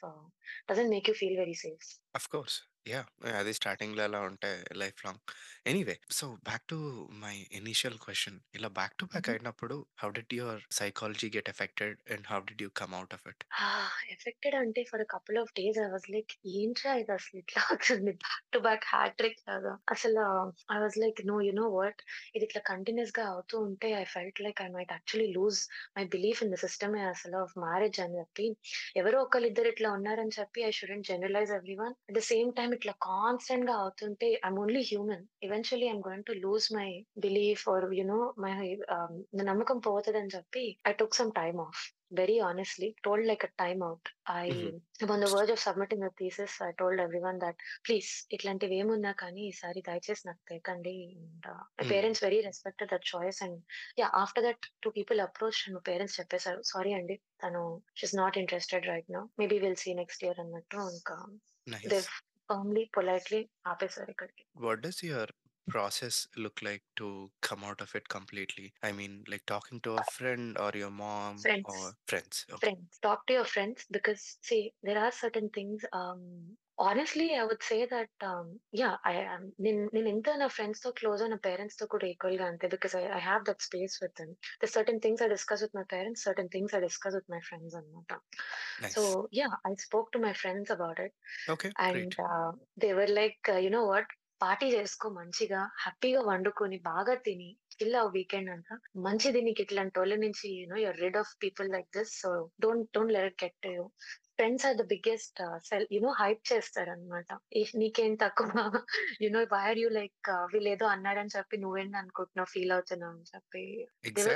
doesn't make you feel very safe. Of course. Yeah! అది స్టార్టింగ్‌లో అలా ఉంటే life long. Anyway so, back to my initial question. ఇలా back to back హుహు. అయినప్పుడు how did your psychology get affected and how did you come out of it? Affected అంటే for a couple of days I was like ఏంట్రా ఇది అసలు ఇట్లా వచ్చింది back to back hat trick లాగా. అసలు I was like no you know what ఇది ఇట్లా కంటిన్యూయస్‌గా అవుతూ ఉంటే I felt like I might actually lose my belief in the సిస్టమే అసలు ఆఫ్ మ్యారేజ్ అని చెప్పి ఎవరో ఒకళ్ళిద్దరు ఇట్లా ఉన్నారని చెప్పి I shouldn't generalise everyone. At the same time ఇట్లా కాన్స్టెంట్‌గా అవుతుంటే I'm only human. Eventually I'm going to lose my belief or you know my నమ్మకం పోతదని చెప్పి I took some time off. Very honestly, told like a time out. I am on the verge of submitting a thesis. I told everyone that please ఇట్లాంటివేమున్నా కానీ ఈసారి దయచేసి నాకు తేకండి. And my. Parents very respected that choice and yeah! After that 2 people approached and మా parents చెప్పేసారు. Sorry అండి. తను she is not interested right now. Maybe will see next year అన్నట్టు ఇంకా firmly, politely, What does your process look like to come out of it completely? I mean, like talking to a friend or your mom friends. or friends. Okay. Friends. Talk to your friends because see, there are certain things um honestly, I would say that, um, yeah, I am నేను నేనెంత నా ఫ్రెండ్స్‌తో క్లోజో నా పేరెంట్స్‌తో కూడా ఈక్వల్‌గా అంతే because I I have that space with them. there's certain things I discuss with my parents, certain things I discuss with my friends అన్నమాట. Nice. So, yeah, I spoke to my friends about it okay. and great. uh, they were like, uh, you know what, party చేసుకో మంచిగా, హ్యాపీగా వండుకొని, బాగా తిని, chill అవ్వు weekend అంతా. మంచిది నీకు ఇట్లాంటోళ్ళ నుంచి you know you're rid of people like this. So don't don't let it get to you. Friends are the biggest sell you know hype చేస్తారనమాట. ఇఫ్ నీకేం తక్కువ you know why are you like వీళ్ళేదో అన్నారని చెప్పి నువ్వేంటి అనుకుంటున్నావు, feel అవుతున్నావు అని చెప్పి. Say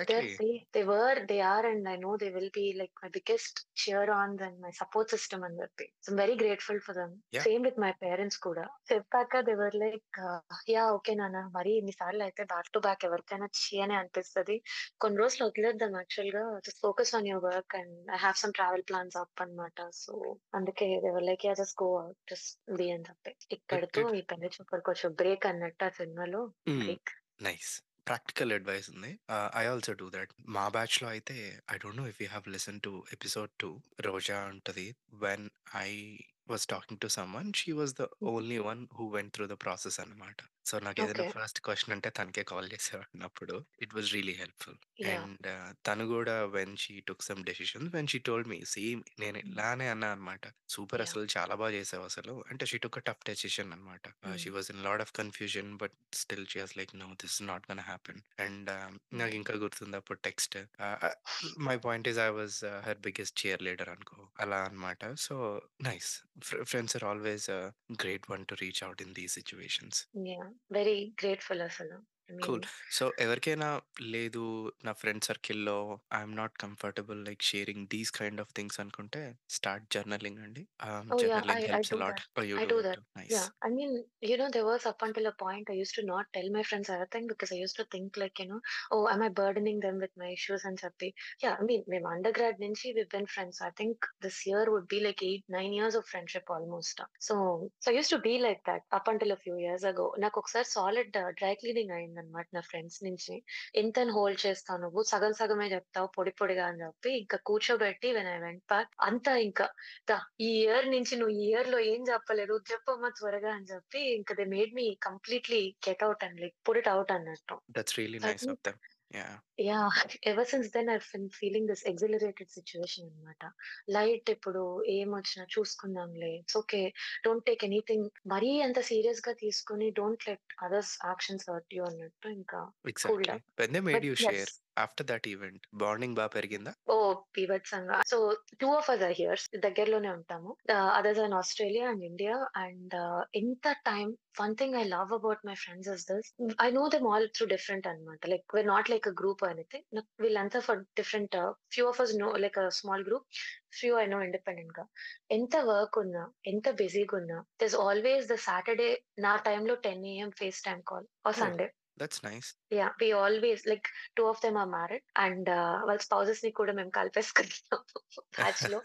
they were, they are and I know they will be like my biggest cheer-ons and my support system అని చెప్పి. Very grateful for them. Yeah! Same with my parents కూడా. చెప్పాక they were like yeah! Okay నాన్న మరి ఇన్ని సార్లు అయితే back to back ఎవరికైనా అనే అనిపిస్తది. కొన్ని రోజులు వదిలేద్దాం యాక్చువల్‌గా just focus on your work and I have some travel plans up అన్నమాట. సో అందుకే like yeah! Just go out just be అని చెప్పి. ఇక్కడితో పెళ్ళి చూపులకు కొంచెం బ్రేక్ అన్నట్టు ఆ సినిమాలో. బ్రేక్. నైస్. ప్రాక్టికల్ అడ్వైస్ ఉంది. I also do that. మా బ్యాచ్‌లో అయితే I don't know if you have listened to episode 2 Roja అంటది. When I was talking to someone she was the. Only one who went through the process అన్నమాట. So, నాకేదైనా okay. First question అంటే తనకే call చేసేవాడిని అప్పుడు. It was really helpful. Yeah! And తను గూడా when she took some decisions when she told me same నేను. ఇలానే అన్నా అనమాట. "Super yeah! అసలు చాలా బా చేసావసలు." అంటే she took a tough decision అనమాట. ఆహ్, she. Was in lot of confusion but still she was like, "no is not gonna happen." And hmm. నాకింకా గుర్తుంది అప్పుడు text ah, ah, my point is I was her biggest cheerleader అనుకో అలా అనమాట. So, nice. ఫ్రె friends are always great one to reach out in these situations. Yeah! Very grateful అసలు. Mean cool. So, ఎవరికైనా లేదు నా ఫ్రెండ్ సర్కిల్‌లో I'm not comfortable like sharing these kind of things అనుకుంటే start journaling అండి. Oh yeah, I journaling I helps a do lot. that. You I do do it that. Nice. Yeah. I mean, you know, there was up until a point I used to not tell my friends everything because I used to think like, you know, oh, am I burdening them with my issues and చెప్పి. Yeah, I mean, మేము undergrad నుంచి we've been friends. I think this year would be like 8, 9 years of friendship almost. So, so I used to be like that up until a few years ago. నాకొకసారి solid dry cleaning అయిందనమాట నా friends నుంచి. ఎంతని hold చేస్తావు నువ్వు? సగం సగమే చెప్తావు పొడి పొడిగా అని చెప్పి ఇంకా కూర్చోబెట్టి వెన్ ఐ వెంట్ బ్యాక్ అంతా ఇంకా ఈ ఇయర్ నుంచి నువ్వు ఈ ఇయర్‌లో ఏం చెప్పలేదు చెప్పమ్మా త్వరగా అని చెప్పి ఇంకా they made me completely get out and like put it out అన్నట్టు. That's really nice of. Yeah! Yeah! Ever since then I been feeling this accelerated situation అన్నమాట. లైట్ ఇప్పుడు ఏమొచ్చినా చూసుకుందాంలే. It's okay. Don't take anything మరీ అంత సీరియస్‌గా తీసుకొని don't let others actions hurt you అన్నట్టు ఇంకా cool exactly. Down. When they made but you yes. Share after that event bonding బా పెరిగిందా? ఓహ్! బీభత్సంగా. So 2 of us are here's దగ్గరలోనే ఉంటాము. ఆహ్, others in Australia and India and ఎంత time one thing I love about my friends is this I know them all through different అన్నమాట. Like we're not like a group నాకు వీళ్ళంతా for different few of us no like small group. Few I know ఇండిపెండెంట్‌గా. ఎంత work ఉన్నా, ఎంత బిజీగా ఉన్నా there is always the Saturday నా టైమ్‌లో 10 AM FaceTime call or oh! Sunday. That's nice. Yeah! We always like 2 of them are married and వాళ్ళ స్పౌసెస్‌ని కూడా మేము కలిపేసుకున్నాం బ్యాచ్‌లో.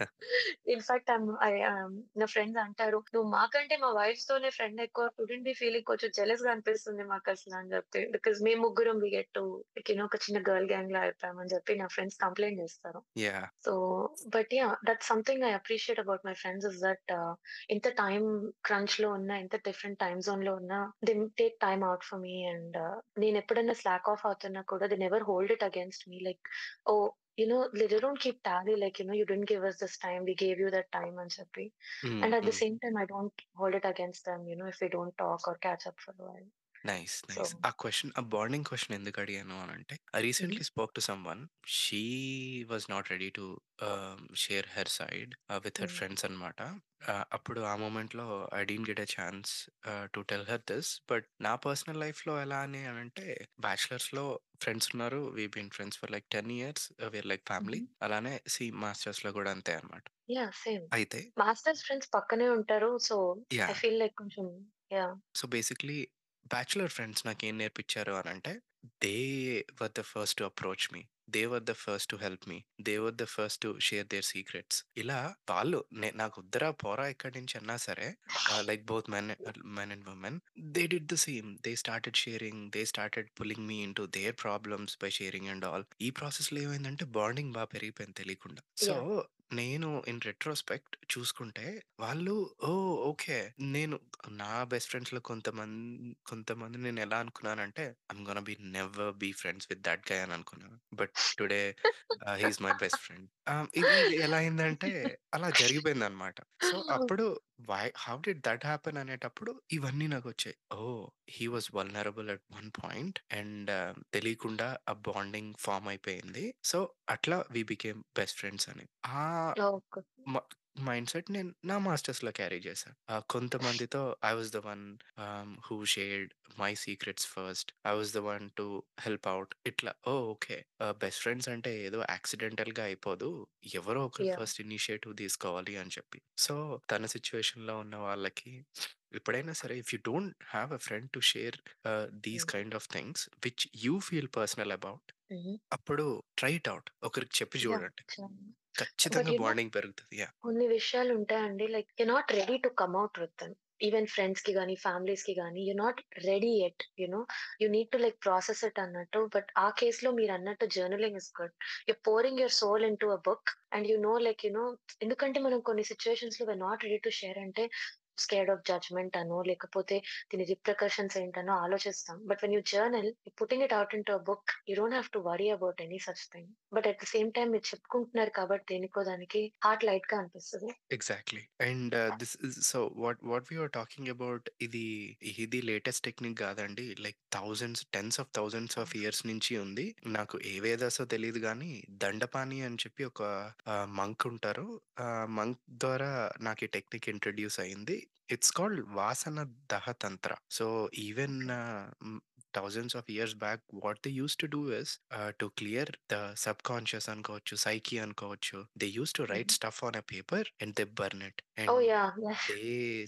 ఇన్‌ఫాక్ట్ ఐయామ్ ఐ ఆహ్, నా ఫ్రెండ్స్ అంటారు, "నువ్వు మాకంటే మా వైఫ్స్‌తోనే ఫ్రెండ్ ఎక్కువ. షుడెంట్ బి ఫీలింగ్ కొంచెం జెలస్‌గా అనిపిస్తుంది మాకసల" అని చెప్పి. బికాజ్ మేము ముగ్గురం we get to like you know ఒక చిన్న గర్ల్ గ్యాంగ్‌లా అయిపోయామని చెప్పి నా ఫ్రెండ్స్ కంప్లెయింట్ చేస్తారు. Yeah! So but yeah! That's something I appreciate about my friends is that ఎంత టైమ్ క్రంచ్‌లో ఉన్నా, ఎంత డిఫరెంట్ టైమ్ జోన్‌లో ఉన్నా they take time out for me and నేను ఎప్పుడైనా స్లాక్ ఆఫ్ అవుతున్నా కూడా they never hold it against me like oh! You know they don't keep tally like you know you didn't give us this time. We gave you that time అని చెప్పి. హ్మ్. And at the hmm. Same time I don't hold it against them you know if we don't talk or catch up for a while. Nice. So nice. ఆ question ఆ bonding question ఎందుకు అడిగాను అనంటే I హుహు. Recently spoke to someone. She was not ready to ah, share her side ah, with her hmm. Friends అనమాట. అప్పుడు ఆ మొమెంట్‌లో I didn't get a chance ah, to tell her this. But నా personal లైఫ్‌లో ఎలా అని అనంటే బ్యాచిలర్స్‌లో ఫ్రెండ్స్ ఉన్నారు. We been friends for like 10 years. We're like family. అలానే సి మాస్టర్స్‌లో కూడా అంతే అనమాట. యాహ్! సేమ్. అయితే మాస్టర్స్ ఫ్రెండ్స్ పక్కనే ఉంటారు. So I yeah! Feel like కొంచెం yeah! So, basically bachelor friends నాకేం నేర్పించారు అనంటే they were the first to approach me. They were the first to help me. They were the first to share their secrets. ఇలా వాళ్ళు నాకు ఉద్దరా పోరా ఎక్కడి నుంచి అన్నా సరే like both men men and women they did the same. They started sharing. They started pulling me into their problems by sharing and all. ఈ ప్రాసెస్లో ఏమైందంటే బాండింగ్ బాగా పెరిగిపోయింది తెలియకుండా. సో, నేను ఇన్ రెట్రోస్పెక్ట్ చూసుకుంటే వాళ్ళు ఓహ్! ఓకే. నేను నా బెస్ట్ ఫ్రెండ్స్‌లో కొంతమం కొంతమంది నేను ఎలా అనుకున్నానంటే I'm gonna be never be friends with that guy అని అనుకున్నాను. But today ah, he is my best friend. ఇది ఎలా అయిందంటే అలా జరిగిపోయిందనమాట. సో, అప్పుడు why how did that happen అనేటప్పుడు ఇవన్నీ నాకొచ్చాయి. ఓహ్! He was vulnerable at one point and తెలియకుండా ఆ బాండింగ్ ఫార్మ్ అయిపోయింది. సో, అట్లా వి బికేమ్ బెస్ట్ ఫ్రెండ్స్ అని. ఆ మైండ్‌సెట్ నేను నా మాస్టర్స్‌లో క్యారీ చేశా. ఆహ్, కొంతమందితో I was the one ah, who shared my secrets first. I was the one to help out. ఇట్లా oh! Okay. Ah, best friends అంటే ఏదో యాక్సిడెంటల్‌గా అయిపోదు. ఎవరో ఒకరు యాహ్! ఫస్ట్ ఇనిషియేటివ్ తీసుకోవాలి అని చెప్పి. సో, తన సిట్యుయేషన్‌లో ఉన్న వాళ్ళకి ఎప్పుడైనా సరే if you don't have a friend to share ah, these hmm. Kind of things which you feel personal about హుహు. అప్పుడు ట్రై ఇట్ ఔట్. ఒకరికి చెప్పి యాహ్! చూడండి. బట్ ఖచ్చితంగా బాండింగ్ పెరుగుతది. యాహ్! కొన్ని విషయాలుంటాయండి. Like you not ready to come out with them. Even ఫ్రెండ్స్‌కి గాని, ఫ్యామిలీస్‌కి గాని you not ready yet. You know you need to like process it అన్నట్టు. బట్ ఆ కేస్‌లో మీరన్నట్టు journaling is good. You pouring your soul into a book and you know like you know ఎందుకంటే మనం కొన్ని సిట్యుయేషన్స్‌లో we are not ready to share అంటే scared of judgement అనో, లేకపోతే దీని రిప్రికాషన్స్ ఏంటనో ఆలోచిస్తాం. But when you journal, putting it out in to book, you don't have to worry about any such thing. But at the same time మీరు చెప్పుకుంటున్నారు కాబట్టి దేనికో దానికి హార్ట్ లైట్గా అనిపిస్తుంది exactly. And this is so what what we are talking about ఇది ఇది latest technique కాదండి like thousands, tens of thousands of years నుంచి ఉంది. నాకు ఏ వేదాసో తెలియదు కానీ దండపాని అని చెప్పి ఒక uh, మంక్ ఉంటారు. Uh, మంక్ ద్వారా నాకు ఈ టెక్నిక్ ఇంట్రడ్యూస్ అయింది. it's called vasana daha tantra. So even uh, Tantra. So even hmm, thousands of years back what they used to do is ah, to clear the subconscious అనుకోవచ్చు, సైకి అనుకోవచ్చు. They used to right హుహు. Stuff on a paper and they burn it. Oh! And yeah! Yeah! They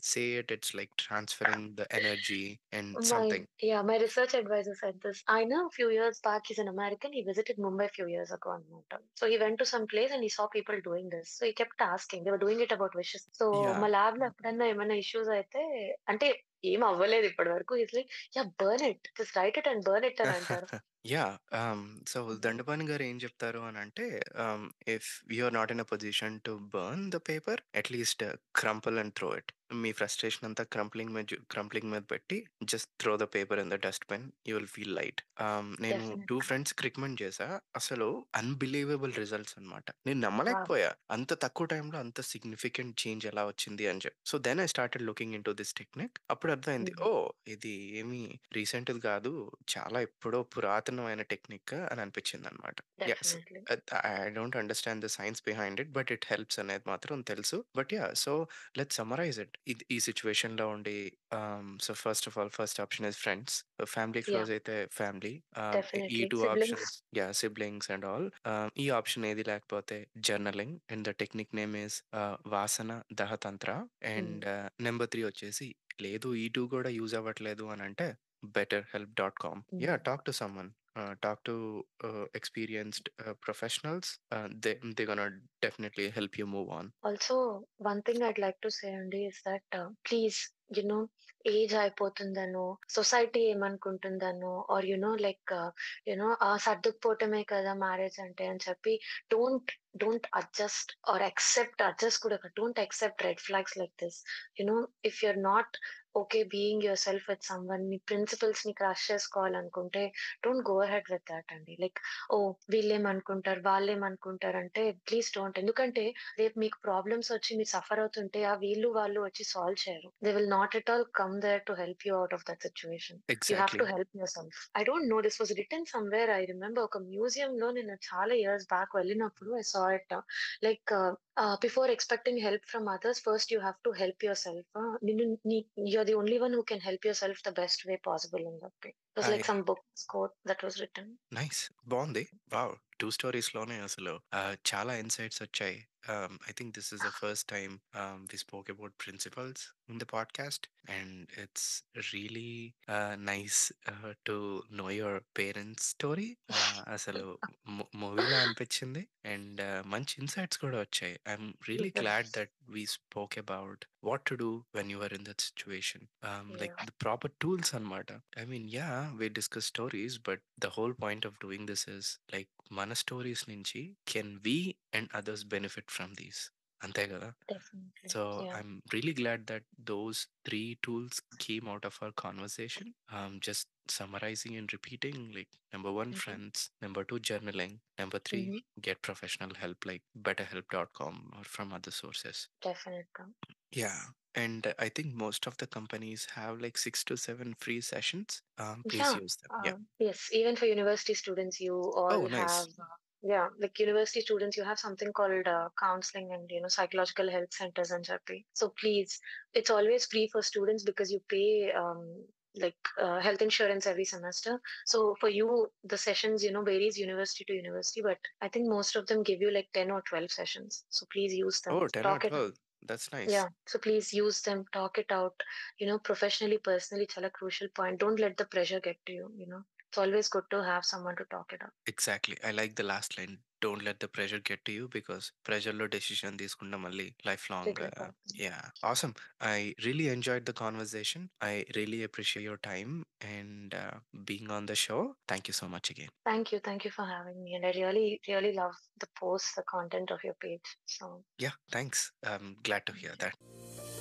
say it it's like transferring the energy and my something. Yeah! My research advisor said this. ఆయన few years back he's an American. He visited Mumbai few years ago అన్నమాట. So he went to some place and he saw people doing this. So he kept asking. They were doing it about wishes. So yeah! మా ల్యాబ్‌లో ఎప్పుడన్నా ఏమైనా issues అయితే అంటే ఏం అవ్వలేదు ఇప్పటి వరకు. He's like yeah burn it. Just write it and burn it అని అంటారు. <laughs> యాహ్! ఆహ్, సో హుహు. దండపాణి గారు ఏం చెప్తారు అనంటే ఆహ్, if you are not in a position to burn the paper at least crumple and throw it. Me frustration అంతా క్రంప్లింగ్ మీద జు క్రంప్లింగ్ మీద పెట్టి just throw the paper in the dustbin. You will feel light. Ah, నేను 2 డెఫినెట్‌గా. ఫ్రెండ్స్‌కి recommend చేశా. అసలు అన్‌బిలీవబుల్ రిజల్ట్స్ అన్నమాట. నేను వావ్! నమ్మలేకపోయా. అంత తక్కువ టైంలో అంత సిగ్నిఫికెంట్ చేంజ్ ఎలా వచ్చింది అని చెప్పి. So then I started looking into this technique. అప్పుడు అర్థమైంది. ఓహ్! ఇది ఏమి రీసెంట్‌ది కాదు. చాలా ఎప్పుడో పురాతనమైన టెక్నిక్ అని! So definitely. I don't understand the science behind it. But it helps అనేది మాత్రం తెలుసు. But yeah! So let's summarise it. ఈ సిట్యుయేషన్‌లో ఉండి ఆహ్, so first of all first option is friends. Family close! అయితే ఫ్యామిలీ. ఈ definitely. 2 siblings. Options yeah! Siblings and all. ఈ ఆప్షన్ ఏది లేకపోతే journaling and the technique name ah, వాసన దహ తంత్ర. హ్మ్. అండ్ నంబర్ 3 వచ్చేసి లేదు ఈ 2 కూడా యూజ్ అవ్వట్లేదు అనంటే better help dot com. Hmm. Talk to someone. uh, talk to uh, experienced uh, professionals uh, they, they're gonna definitely help you move on. Also one thing i'd like to say andy is that uh, please you know no age అయిపోతుందనో, society ఏమనుకుంటుందనో or you know no like you know సర్దుకుపోవటమే కదా marriage అంటే అని చెప్పి don't don't adjust or accept adjust కూడా don't accept red flags like this. You know no if you are not okay being your self with someone మీ ప్రిన్సిపల్స్‌ని crush చేసుకోవాలనుకుంటే don't go head with that అండి. Like oh వీళ్ళేమనుకుంటారు, వాళ్ళేమనుకుంటారు అంటే please don't. ఎందుకంటే రేపు మీకు ప్రాబ్లమ్స్ వచ్చి మీరు సఫర్ అవుతుంటే ఆ వీళ్ళు, వాళ్ళు వచ్చి సాల్వ్ చేయరు. They will not at all come there to help you out of that situation. You have exactly. To help yourself. I don't know this was written somewhere I remember ఒక మ్యూజియంలో నేను చాలా ఇయర్స్ బ్యాక్ వెళ్ళినప్పుడు I saw it. Like before expecting help from others first you have to help yourself. నిన్ను నీ you are the only one who can help yourself the best way possible అని చెప్పి. Was like some books quote that was written. Nice. బావుంది. Wow! 2 స్టోరీస్‌లోనే అసలు ah, చాలా insights వచ్చాయి. ఆహ్, I think this is the first time ah, we spoke about principles in the podcast and it's really ah, nice ah, to know your parents story. Ah, అసలు <laughs> ము మూవీలా అనిపించింది. And మంచి insights కూడా వచ్చాయి. I'm really glad Yes. That we spoke about what to do when you are in that situation. Ah, like yeah! The proper tools అన్నమాట. I mean yeah! We discuss stories but the whole point of doing this is like మన stories నుంచి can we and others benefit from these. అంతే కదా! Definitely. So yeah! I'm really glad that those 3 tools came out of our conversation. Ah, just summarising and repeating like number 1 హుహు. Friends, number 2 journaling, number 3 హుహు. get professional help like betterhelp.com or from other sources. డెఫినెట్‌గా. Yeah. And I think most of the companies have like 6 to 7 free sessions. Um, please Yeah. use them. Yeah. Uh, yes, even for university students, you all Oh, nice. have, uh, yeah, like university students, you have something called uh, counseling and, you know, psychological health centers and Chapi. So please, it's always free for students because you pay um, like uh, health insurance every semester. So for you, the sessions, you know, varies university to university, but I think most of them give you like 10 or 12 sessions. So please use them. Oh, 10 or Talk it 12. That's nice. Yeah. So please use them, talk it out, you know, professionally, personally, it's a crucial point. Don't let the pressure get to you, you know It's always good to have someone to talk it out. Exactly. I like the last line. Don't let the pressure get to you because pressure లో decision తీసుకుంటే మళ్ళీ life long Regret అవుతుంది. Yeah awesome I really enjoyed the conversation I really appreciate your time and being on the show thank you so much again Thank you. Thank you for having me. And I really, really love the posts, the content of your page. So yeah thanks I'm glad to thank hear you. That